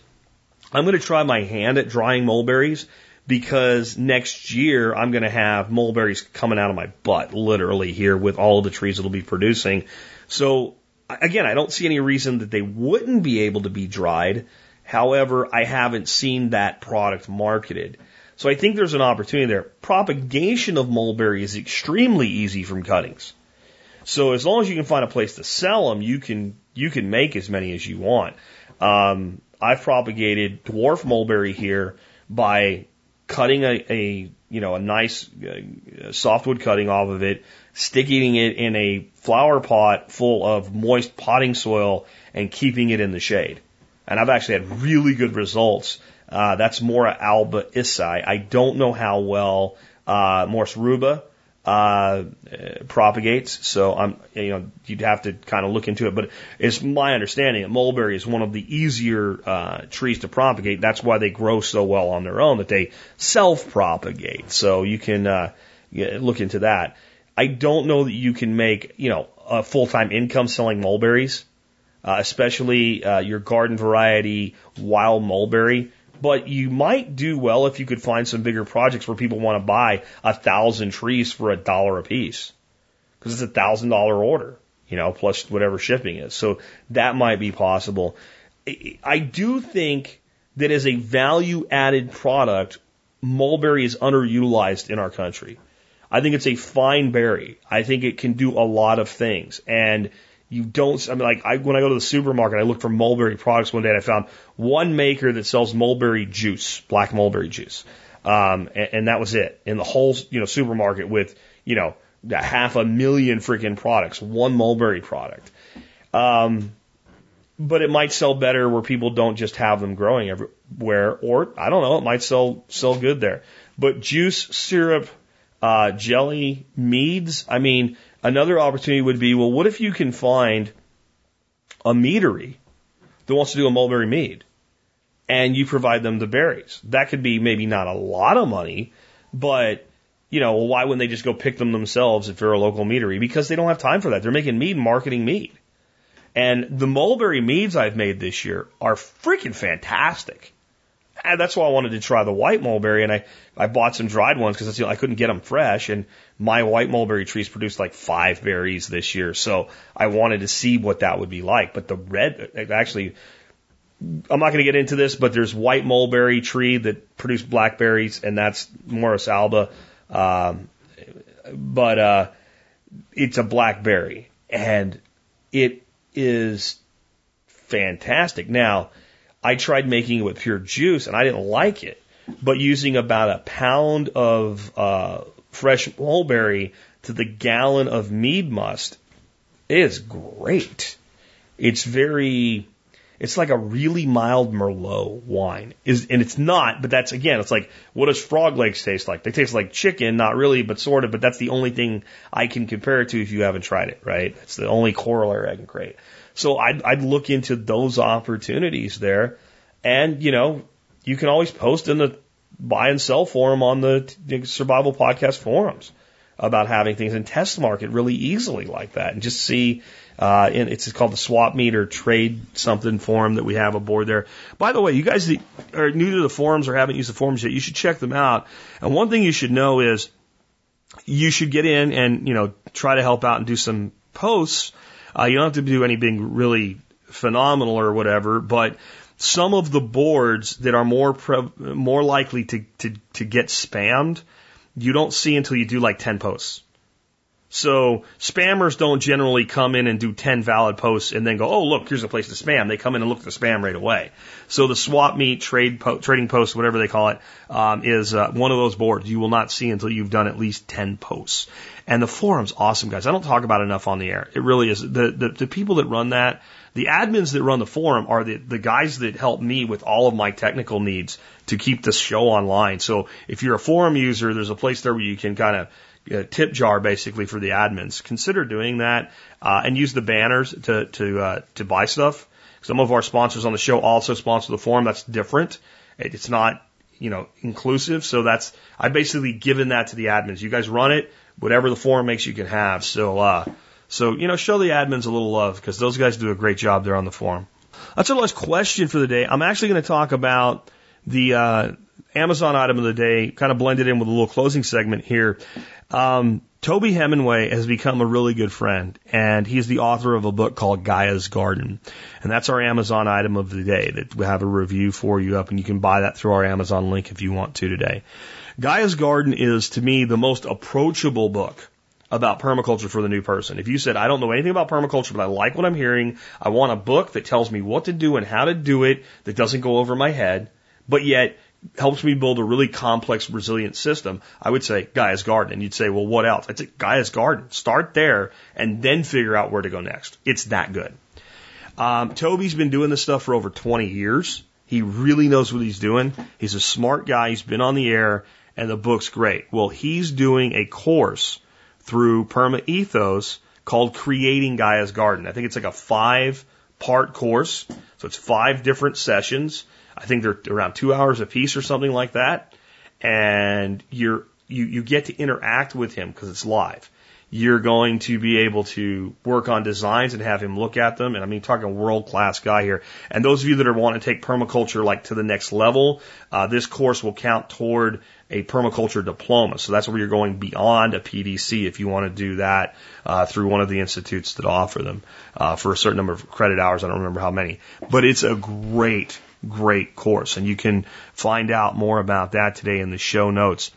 I'm going to try my hand at drying mulberries because next year I'm going to have mulberries coming out of my butt, literally here with all the trees that'll be producing. So again, I don't see any reason that they wouldn't be able to be dried. However, I haven't seen that product marketed. So I think there's an opportunity there. Propagation of mulberry is extremely easy from cuttings. So as long as you can find a place to sell them, you can you can make as many as you want. Um, I've propagated dwarf mulberry here by cutting a, a you know a nice uh, softwood cutting off of it, sticking it in a flower pot full of moist potting soil, and keeping it in the shade. And I've actually had really good results Uh, that's Morus alba Issai. I don't know how well uh, Morus rubra uh, propagates. So I'm, you know, you'd have to kind of look into it. But it's my understanding that mulberry is one of the easier uh, trees to propagate. That's why they grow so well on their own. That they self-propagate. So you can uh, look into that. I don't know that you can make, you know, a full-time income selling mulberries, uh, especially uh, your garden variety wild mulberry but you might do well if you could find some bigger projects where people want to buy a thousand trees for a dollar a piece. Because it's a thousand dollar order, you know, plus whatever shipping is. So that might be possible. I do think that as a value added product, mulberry is underutilized in our country. I think it's a fine berry. I think it can do a lot of things. And you don't, I mean, like, I, when I go to the supermarket, I look for mulberry products one day and I found one maker that sells mulberry juice, black mulberry juice. Um, and, and that was it in the whole, you know, supermarket with, you know, half a million freaking products, one mulberry product. Um, but it might sell better where people don't just have them growing everywhere, or I don't know, it might sell sell good there. But juice, syrup, uh, jelly, meads. I mean, Another opportunity would be, well, what if you can find a meadery that wants to do a mulberry mead and you provide them the berries? That could be maybe not a lot of money, but you know, why wouldn't they just go pick them themselves if they're a local meadery? Because they don't have time for that. They're making mead marketing mead. And the mulberry meads I've made this year are freaking fantastic. And that's why I wanted to try the white mulberry, and I, I bought some dried ones because you know, I couldn't get them fresh. And my white mulberry trees produced like five berries this year, so I wanted to see what that would be like. But the red, actually, I'm not going to get into this, but there's white mulberry tree that produce blackberries, and that's Morus alba. Um, but uh, it's a blackberry, and it is fantastic. Now, I tried making it with pure juice, and I didn't like it. But using about a pound of uh, fresh mulberry to the gallon of mead must is great. It's very, it's like a really mild Merlot wine. Is and it's not, but that's again, it's like what does frog legs taste like? They taste like chicken, not really, but sort of. But that's the only thing I can compare it to if you haven't tried it, right? It's the only corollary I can create. So I'd, I'd look into those opportunities there, and you know, you can always post in the buy and sell forum on the survival podcast forums about having things and test market really easily like that and just see uh, and it's called the swap meet or trade something forum that we have aboard there. By the way, you guys that are new to the forums or haven't used the forums yet, you should check them out. And one thing you should know is you should get in and, you know, try to help out and do some posts. Uh, you don't have to do anything really phenomenal or whatever, but some of the boards that are more pre- more likely to, to, to get spammed, you don't see until you do like 10 posts. So spammers don't generally come in and do 10 valid posts and then go, oh, look, here's a place to spam. They come in and look at the spam right away. So the swap meet, trade po- trading post, whatever they call it, um, is uh, one of those boards you will not see until you've done at least 10 posts. And the forum's awesome, guys. I don't talk about enough on the air. It really is. The, the, the people that run that, the admins that run the forum are the, the guys that help me with all of my technical needs to keep this show online. So if you're a forum user, there's a place there where you can kind of uh, tip jar basically for the admins. Consider doing that uh, and use the banners to to uh, to buy stuff. Some of our sponsors on the show also sponsor the forum. That's different. It's not you know inclusive. So that's I basically given that to the admins. You guys run it. Whatever the forum makes, you can have. So uh, so, you know, show the admins a little love because those guys do a great job there on the forum. That's our last question for the day. I'm actually going to talk about the uh, Amazon item of the day, kind of blended in with a little closing segment here. Um, Toby Hemenway has become a really good friend, and he's the author of a book called Gaia's Garden. And that's our Amazon item of the day that we have a review for you up, and you can buy that through our Amazon link if you want to today. Gaia's Garden is, to me, the most approachable book about permaculture for the new person. If you said, I don't know anything about permaculture, but I like what I'm hearing, I want a book that tells me what to do and how to do it that doesn't go over my head, but yet helps me build a really complex, resilient system, I would say Gaia's Garden. And you'd say, well, what else? I'd say Gaia's Garden. Start there and then figure out where to go next. It's that good. Um, Toby's been doing this stuff for over 20 years. He really knows what he's doing. He's a smart guy. He's been on the air and the book's great. Well, he's doing a course through Perma Ethos called Creating Gaia's Garden. I think it's like a five part course. So it's five different sessions. I think they're around two hours a piece or something like that. And you're, you, you get to interact with him because it's live. You're going to be able to work on designs and have him look at them. And I mean, talking world class guy here. And those of you that are wanting to take permaculture like to the next level, uh, this course will count toward a permaculture diploma. So that's where you're going beyond a PDC if you want to do that uh, through one of the institutes that offer them uh, for a certain number of credit hours. I don't remember how many, but it's a great, great course, and you can find out more about that today in the show notes.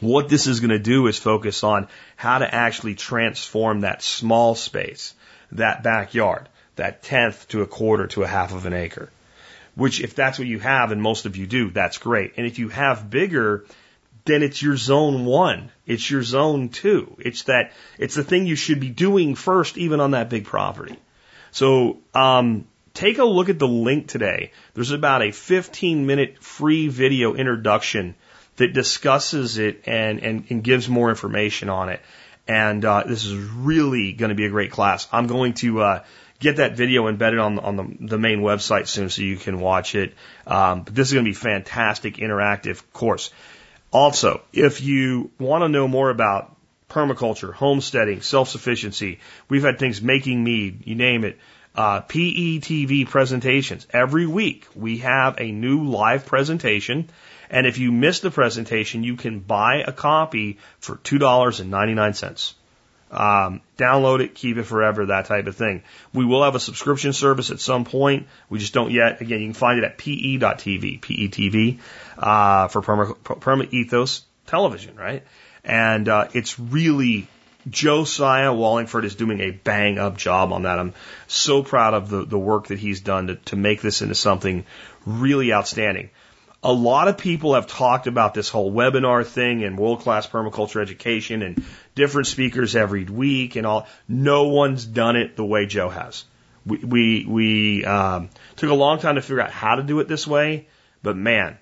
What this is going to do is focus on how to actually transform that small space, that backyard, that tenth to a quarter to a half of an acre which if that's what you have, and most of you do, that's great. And if you have bigger, then it's your zone one. It's your zone two. It's that, it's the thing you should be doing first, even on that big property. So, um, take a look at the link today. There's about a 15 minute free video introduction that discusses it and, and, and gives more information on it. And, uh, this is really going to be a great class. I'm going to, uh, get that video embedded on on the, the main website soon so you can watch it. Um, but this is going to be fantastic interactive course. Also, if you want to know more about permaculture, homesteading, self-sufficiency, we've had things making mead, you name it. Uh, PETV presentations. Every week we have a new live presentation. And if you miss the presentation, you can buy a copy for $2.99. Um, download it, keep it forever, that type of thing. We will have a subscription service at some point. We just don't yet. Again, you can find it at pe.tv, PETV, uh, for Perma, Perma Ethos television, right? And, uh, it's really, Josiah Wallingford is doing a bang up job on that. I'm so proud of the, the work that he's done to, to make this into something really outstanding. A lot of people have talked about this whole webinar thing and world class permaculture education and different speakers every week and all. No one's done it the way Joe has. We we, we um, took a long time to figure out how to do it this way, but man,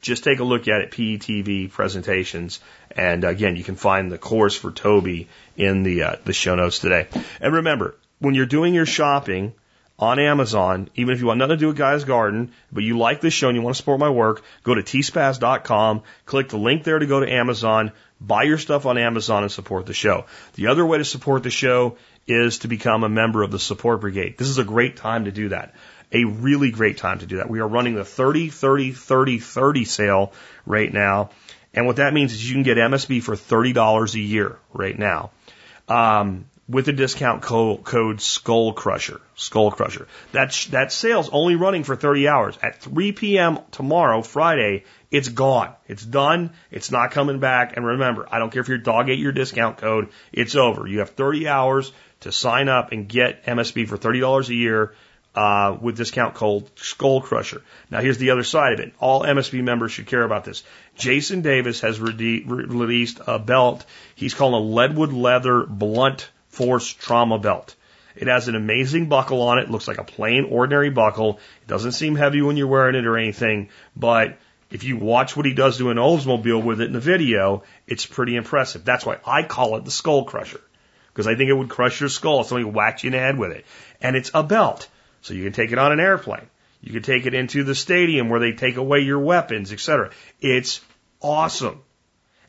just take a look at it. PETV presentations, and again, you can find the course for Toby in the uh, the show notes today. And remember, when you're doing your shopping, on Amazon, even if you want nothing to do with Gaia's Garden, but you like this show and you want to support my work, go to tspaz.com, click the link there to go to Amazon, buy your stuff on Amazon and support the show. The other way to support the show is to become a member of the support brigade. This is a great time to do that. A really great time to do that. We are running the 30, 30, 30, 30 sale right now. And what that means is you can get MSB for $30 a year right now. Um, with the discount co- code Skull Crusher. Skull Crusher. That sh- that sale's only running for 30 hours. At 3 p.m. tomorrow, Friday, it's gone. It's done. It's not coming back. And remember, I don't care if your dog ate your discount code. It's over. You have 30 hours to sign up and get MSB for $30 a year. Uh, with discount code Skull Crusher. Now here's the other side of it. All MSB members should care about this. Jason Davis has re- released a belt he's calling a leadwood leather blunt force trauma belt. It has an amazing buckle on it. it. Looks like a plain, ordinary buckle. It doesn't seem heavy when you're wearing it or anything, but if you watch what he does to an Oldsmobile with it in the video, it's pretty impressive. That's why I call it the skull crusher. Because I think it would crush your skull if somebody whacked you in the head with it. And it's a belt. So you can take it on an airplane. You can take it into the stadium where they take away your weapons, etc. It's awesome.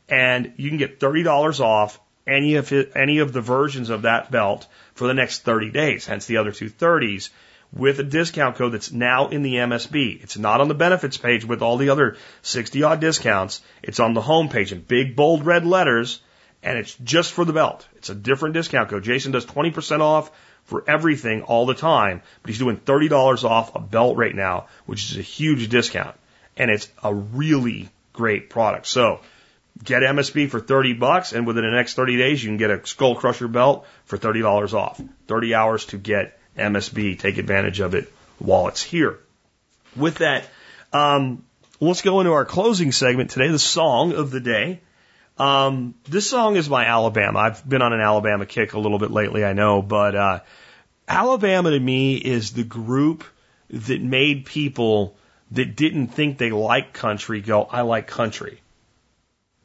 And you can get $30 off any of it, any of the versions of that belt for the next 30 days, hence the other two 30s, with a discount code that's now in the MSB. It's not on the benefits page with all the other 60 odd discounts. It's on the home page in big bold red letters, and it's just for the belt. It's a different discount code. Jason does 20% off for everything all the time, but he's doing $30 off a belt right now, which is a huge discount. And it's a really great product. So get MSB for 30 bucks, and within the next 30 days, you can get a Skull Crusher belt for $30 off. 30 hours to get MSB. Take advantage of it while it's here. With that, um, let's go into our closing segment today, the song of the day. Um, this song is by Alabama. I've been on an Alabama kick a little bit lately, I know, but uh, Alabama to me is the group that made people that didn't think they liked country go, I like country.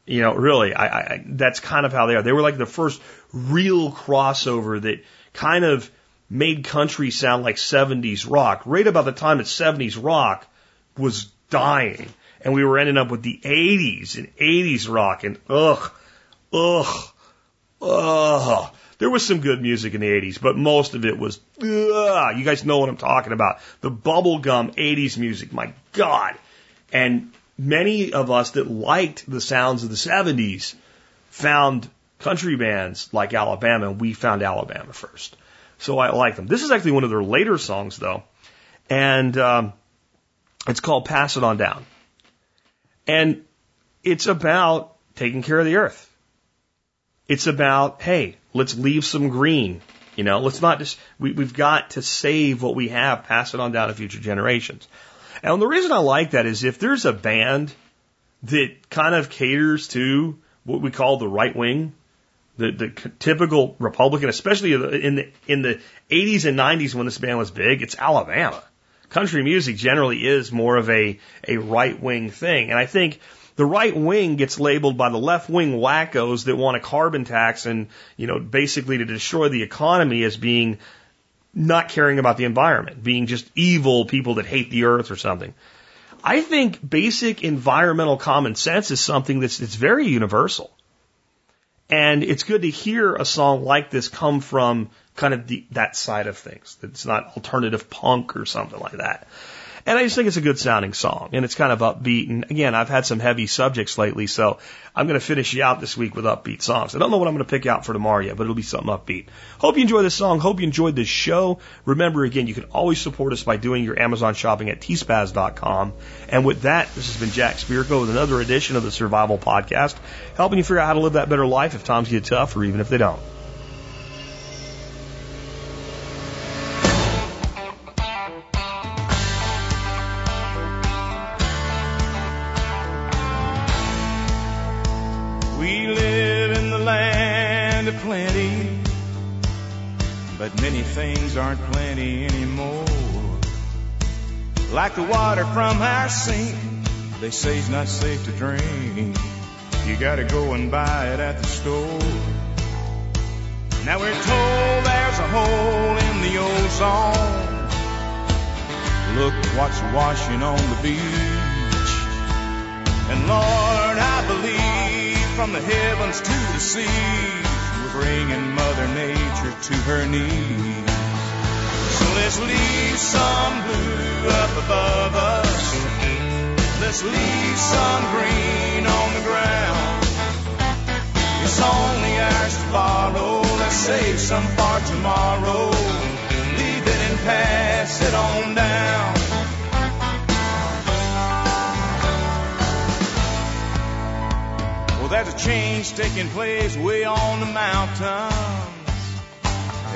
You know, really, I, I, that's kind of how they are. They were like the first real crossover that kind of made country sound like 70s rock. Right about the time that 70s rock was dying. And we were ending up with the 80s and 80s rock and ugh, ugh, ugh. There was some good music in the 80s, but most of it was, ugh, you guys know what I'm talking about. The bubblegum 80s music, my God. And many of us that liked the sounds of the 70s found country bands like Alabama, and we found Alabama first. So I like them. This is actually one of their later songs, though, and um, it's called Pass It On Down. And it's about taking care of the earth. It's about, hey, let's leave some green. You know, let's not just, we, we've got to save what we have, pass it on down to future generations. And the reason I like that is if there's a band that kind of caters to what we call the right wing, the, the typical Republican, especially in the, in the 80s and 90s when this band was big, it's Alabama. Country music generally is more of a, a right wing thing. And I think the right wing gets labeled by the left wing wackos that want a carbon tax and, you know, basically to destroy the economy as being not caring about the environment, being just evil people that hate the earth or something. I think basic environmental common sense is something that's, that's very universal. And it's good to hear a song like this come from kind of the, that side of things. It's not alternative punk or something like that. And I just think it's a good sounding song and it's kind of upbeat. And again, I've had some heavy subjects lately, so I'm going to finish you out this week with upbeat songs. I don't know what I'm going to pick out for tomorrow yet, but it'll be something upbeat. Hope you enjoy this song. Hope you enjoyed this show. Remember again, you can always support us by doing your Amazon shopping at tspaz.com. And with that, this has been Jack Spirko with another edition of the Survival Podcast, helping you figure out how to live that better life if times get tough or even if they don't. Like the water from our sink, they say it's not safe to drink. You gotta go and buy it at the store. Now we're told there's a hole in the ozone. Look what's washing on the beach. And Lord, I believe from the heavens to the sea we're bringing Mother Nature to her knees. Let's leave some blue up above us. Let's leave some green on the ground. It's only ours to borrow. Let's save some for tomorrow. Leave it and pass it on down. Well, there's a change taking place way on the mountains.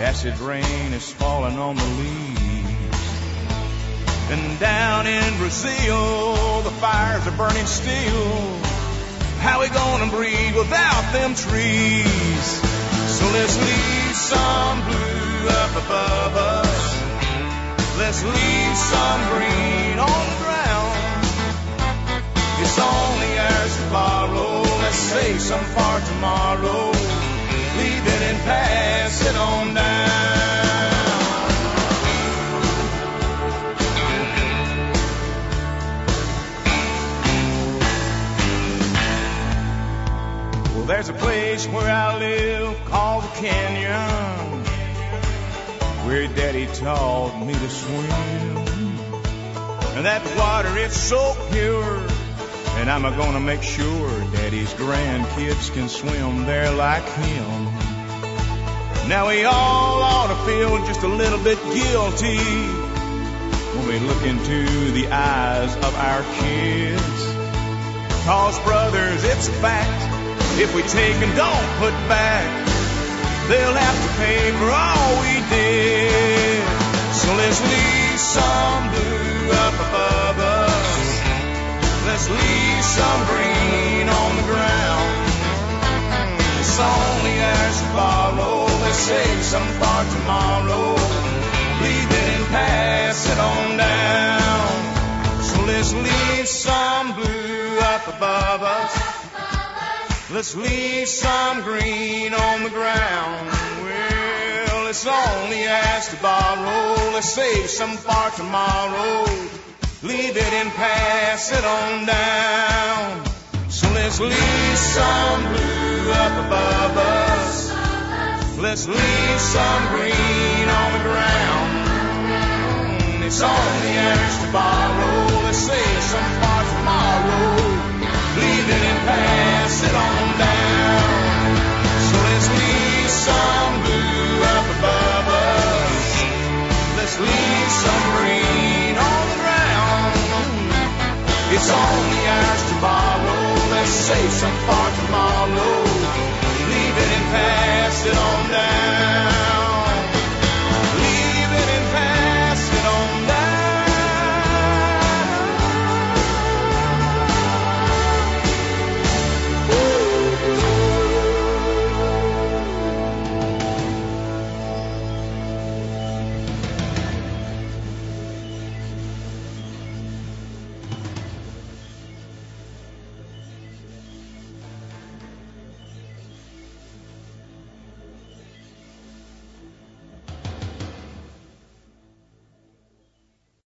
Acid rain is falling on the leaves. And down in Brazil, the fires are burning still. How we gonna breathe without them trees? So let's leave some blue up above us. Let's leave some green on the ground. It's only ours to borrow let's save some for tomorrow. And pass it on down. Well, there's a place where I live called the Canyon, where Daddy taught me to swim. And that water, it's so pure and I'm gonna make sure daddy's grandkids can swim there like him. Now we all ought to feel just a little bit guilty when we look into the eyes of our kids. Cause brothers, it's a fact. If we take and don't put back, they'll have to pay for all we did. So let's leave some blue up above us. Let's leave some green on the ground. It's only ours to borrow to say some for tomorrow. Leave it and pass it on down. So let's leave some blue up above us. Let's leave some green on the ground. Well, it's only as to borrow. Let's save some for tomorrow. Leave it and pass it on down. So let's leave some blue up above us. Let's leave some green on the ground. Mm, it's only asked to borrow. Let's save some for tomorrow. Leave it and pass it on down. So let's leave some blue up above us. Let's leave some green on the ground. It's only ours to borrow. Let's save some for pass it on down.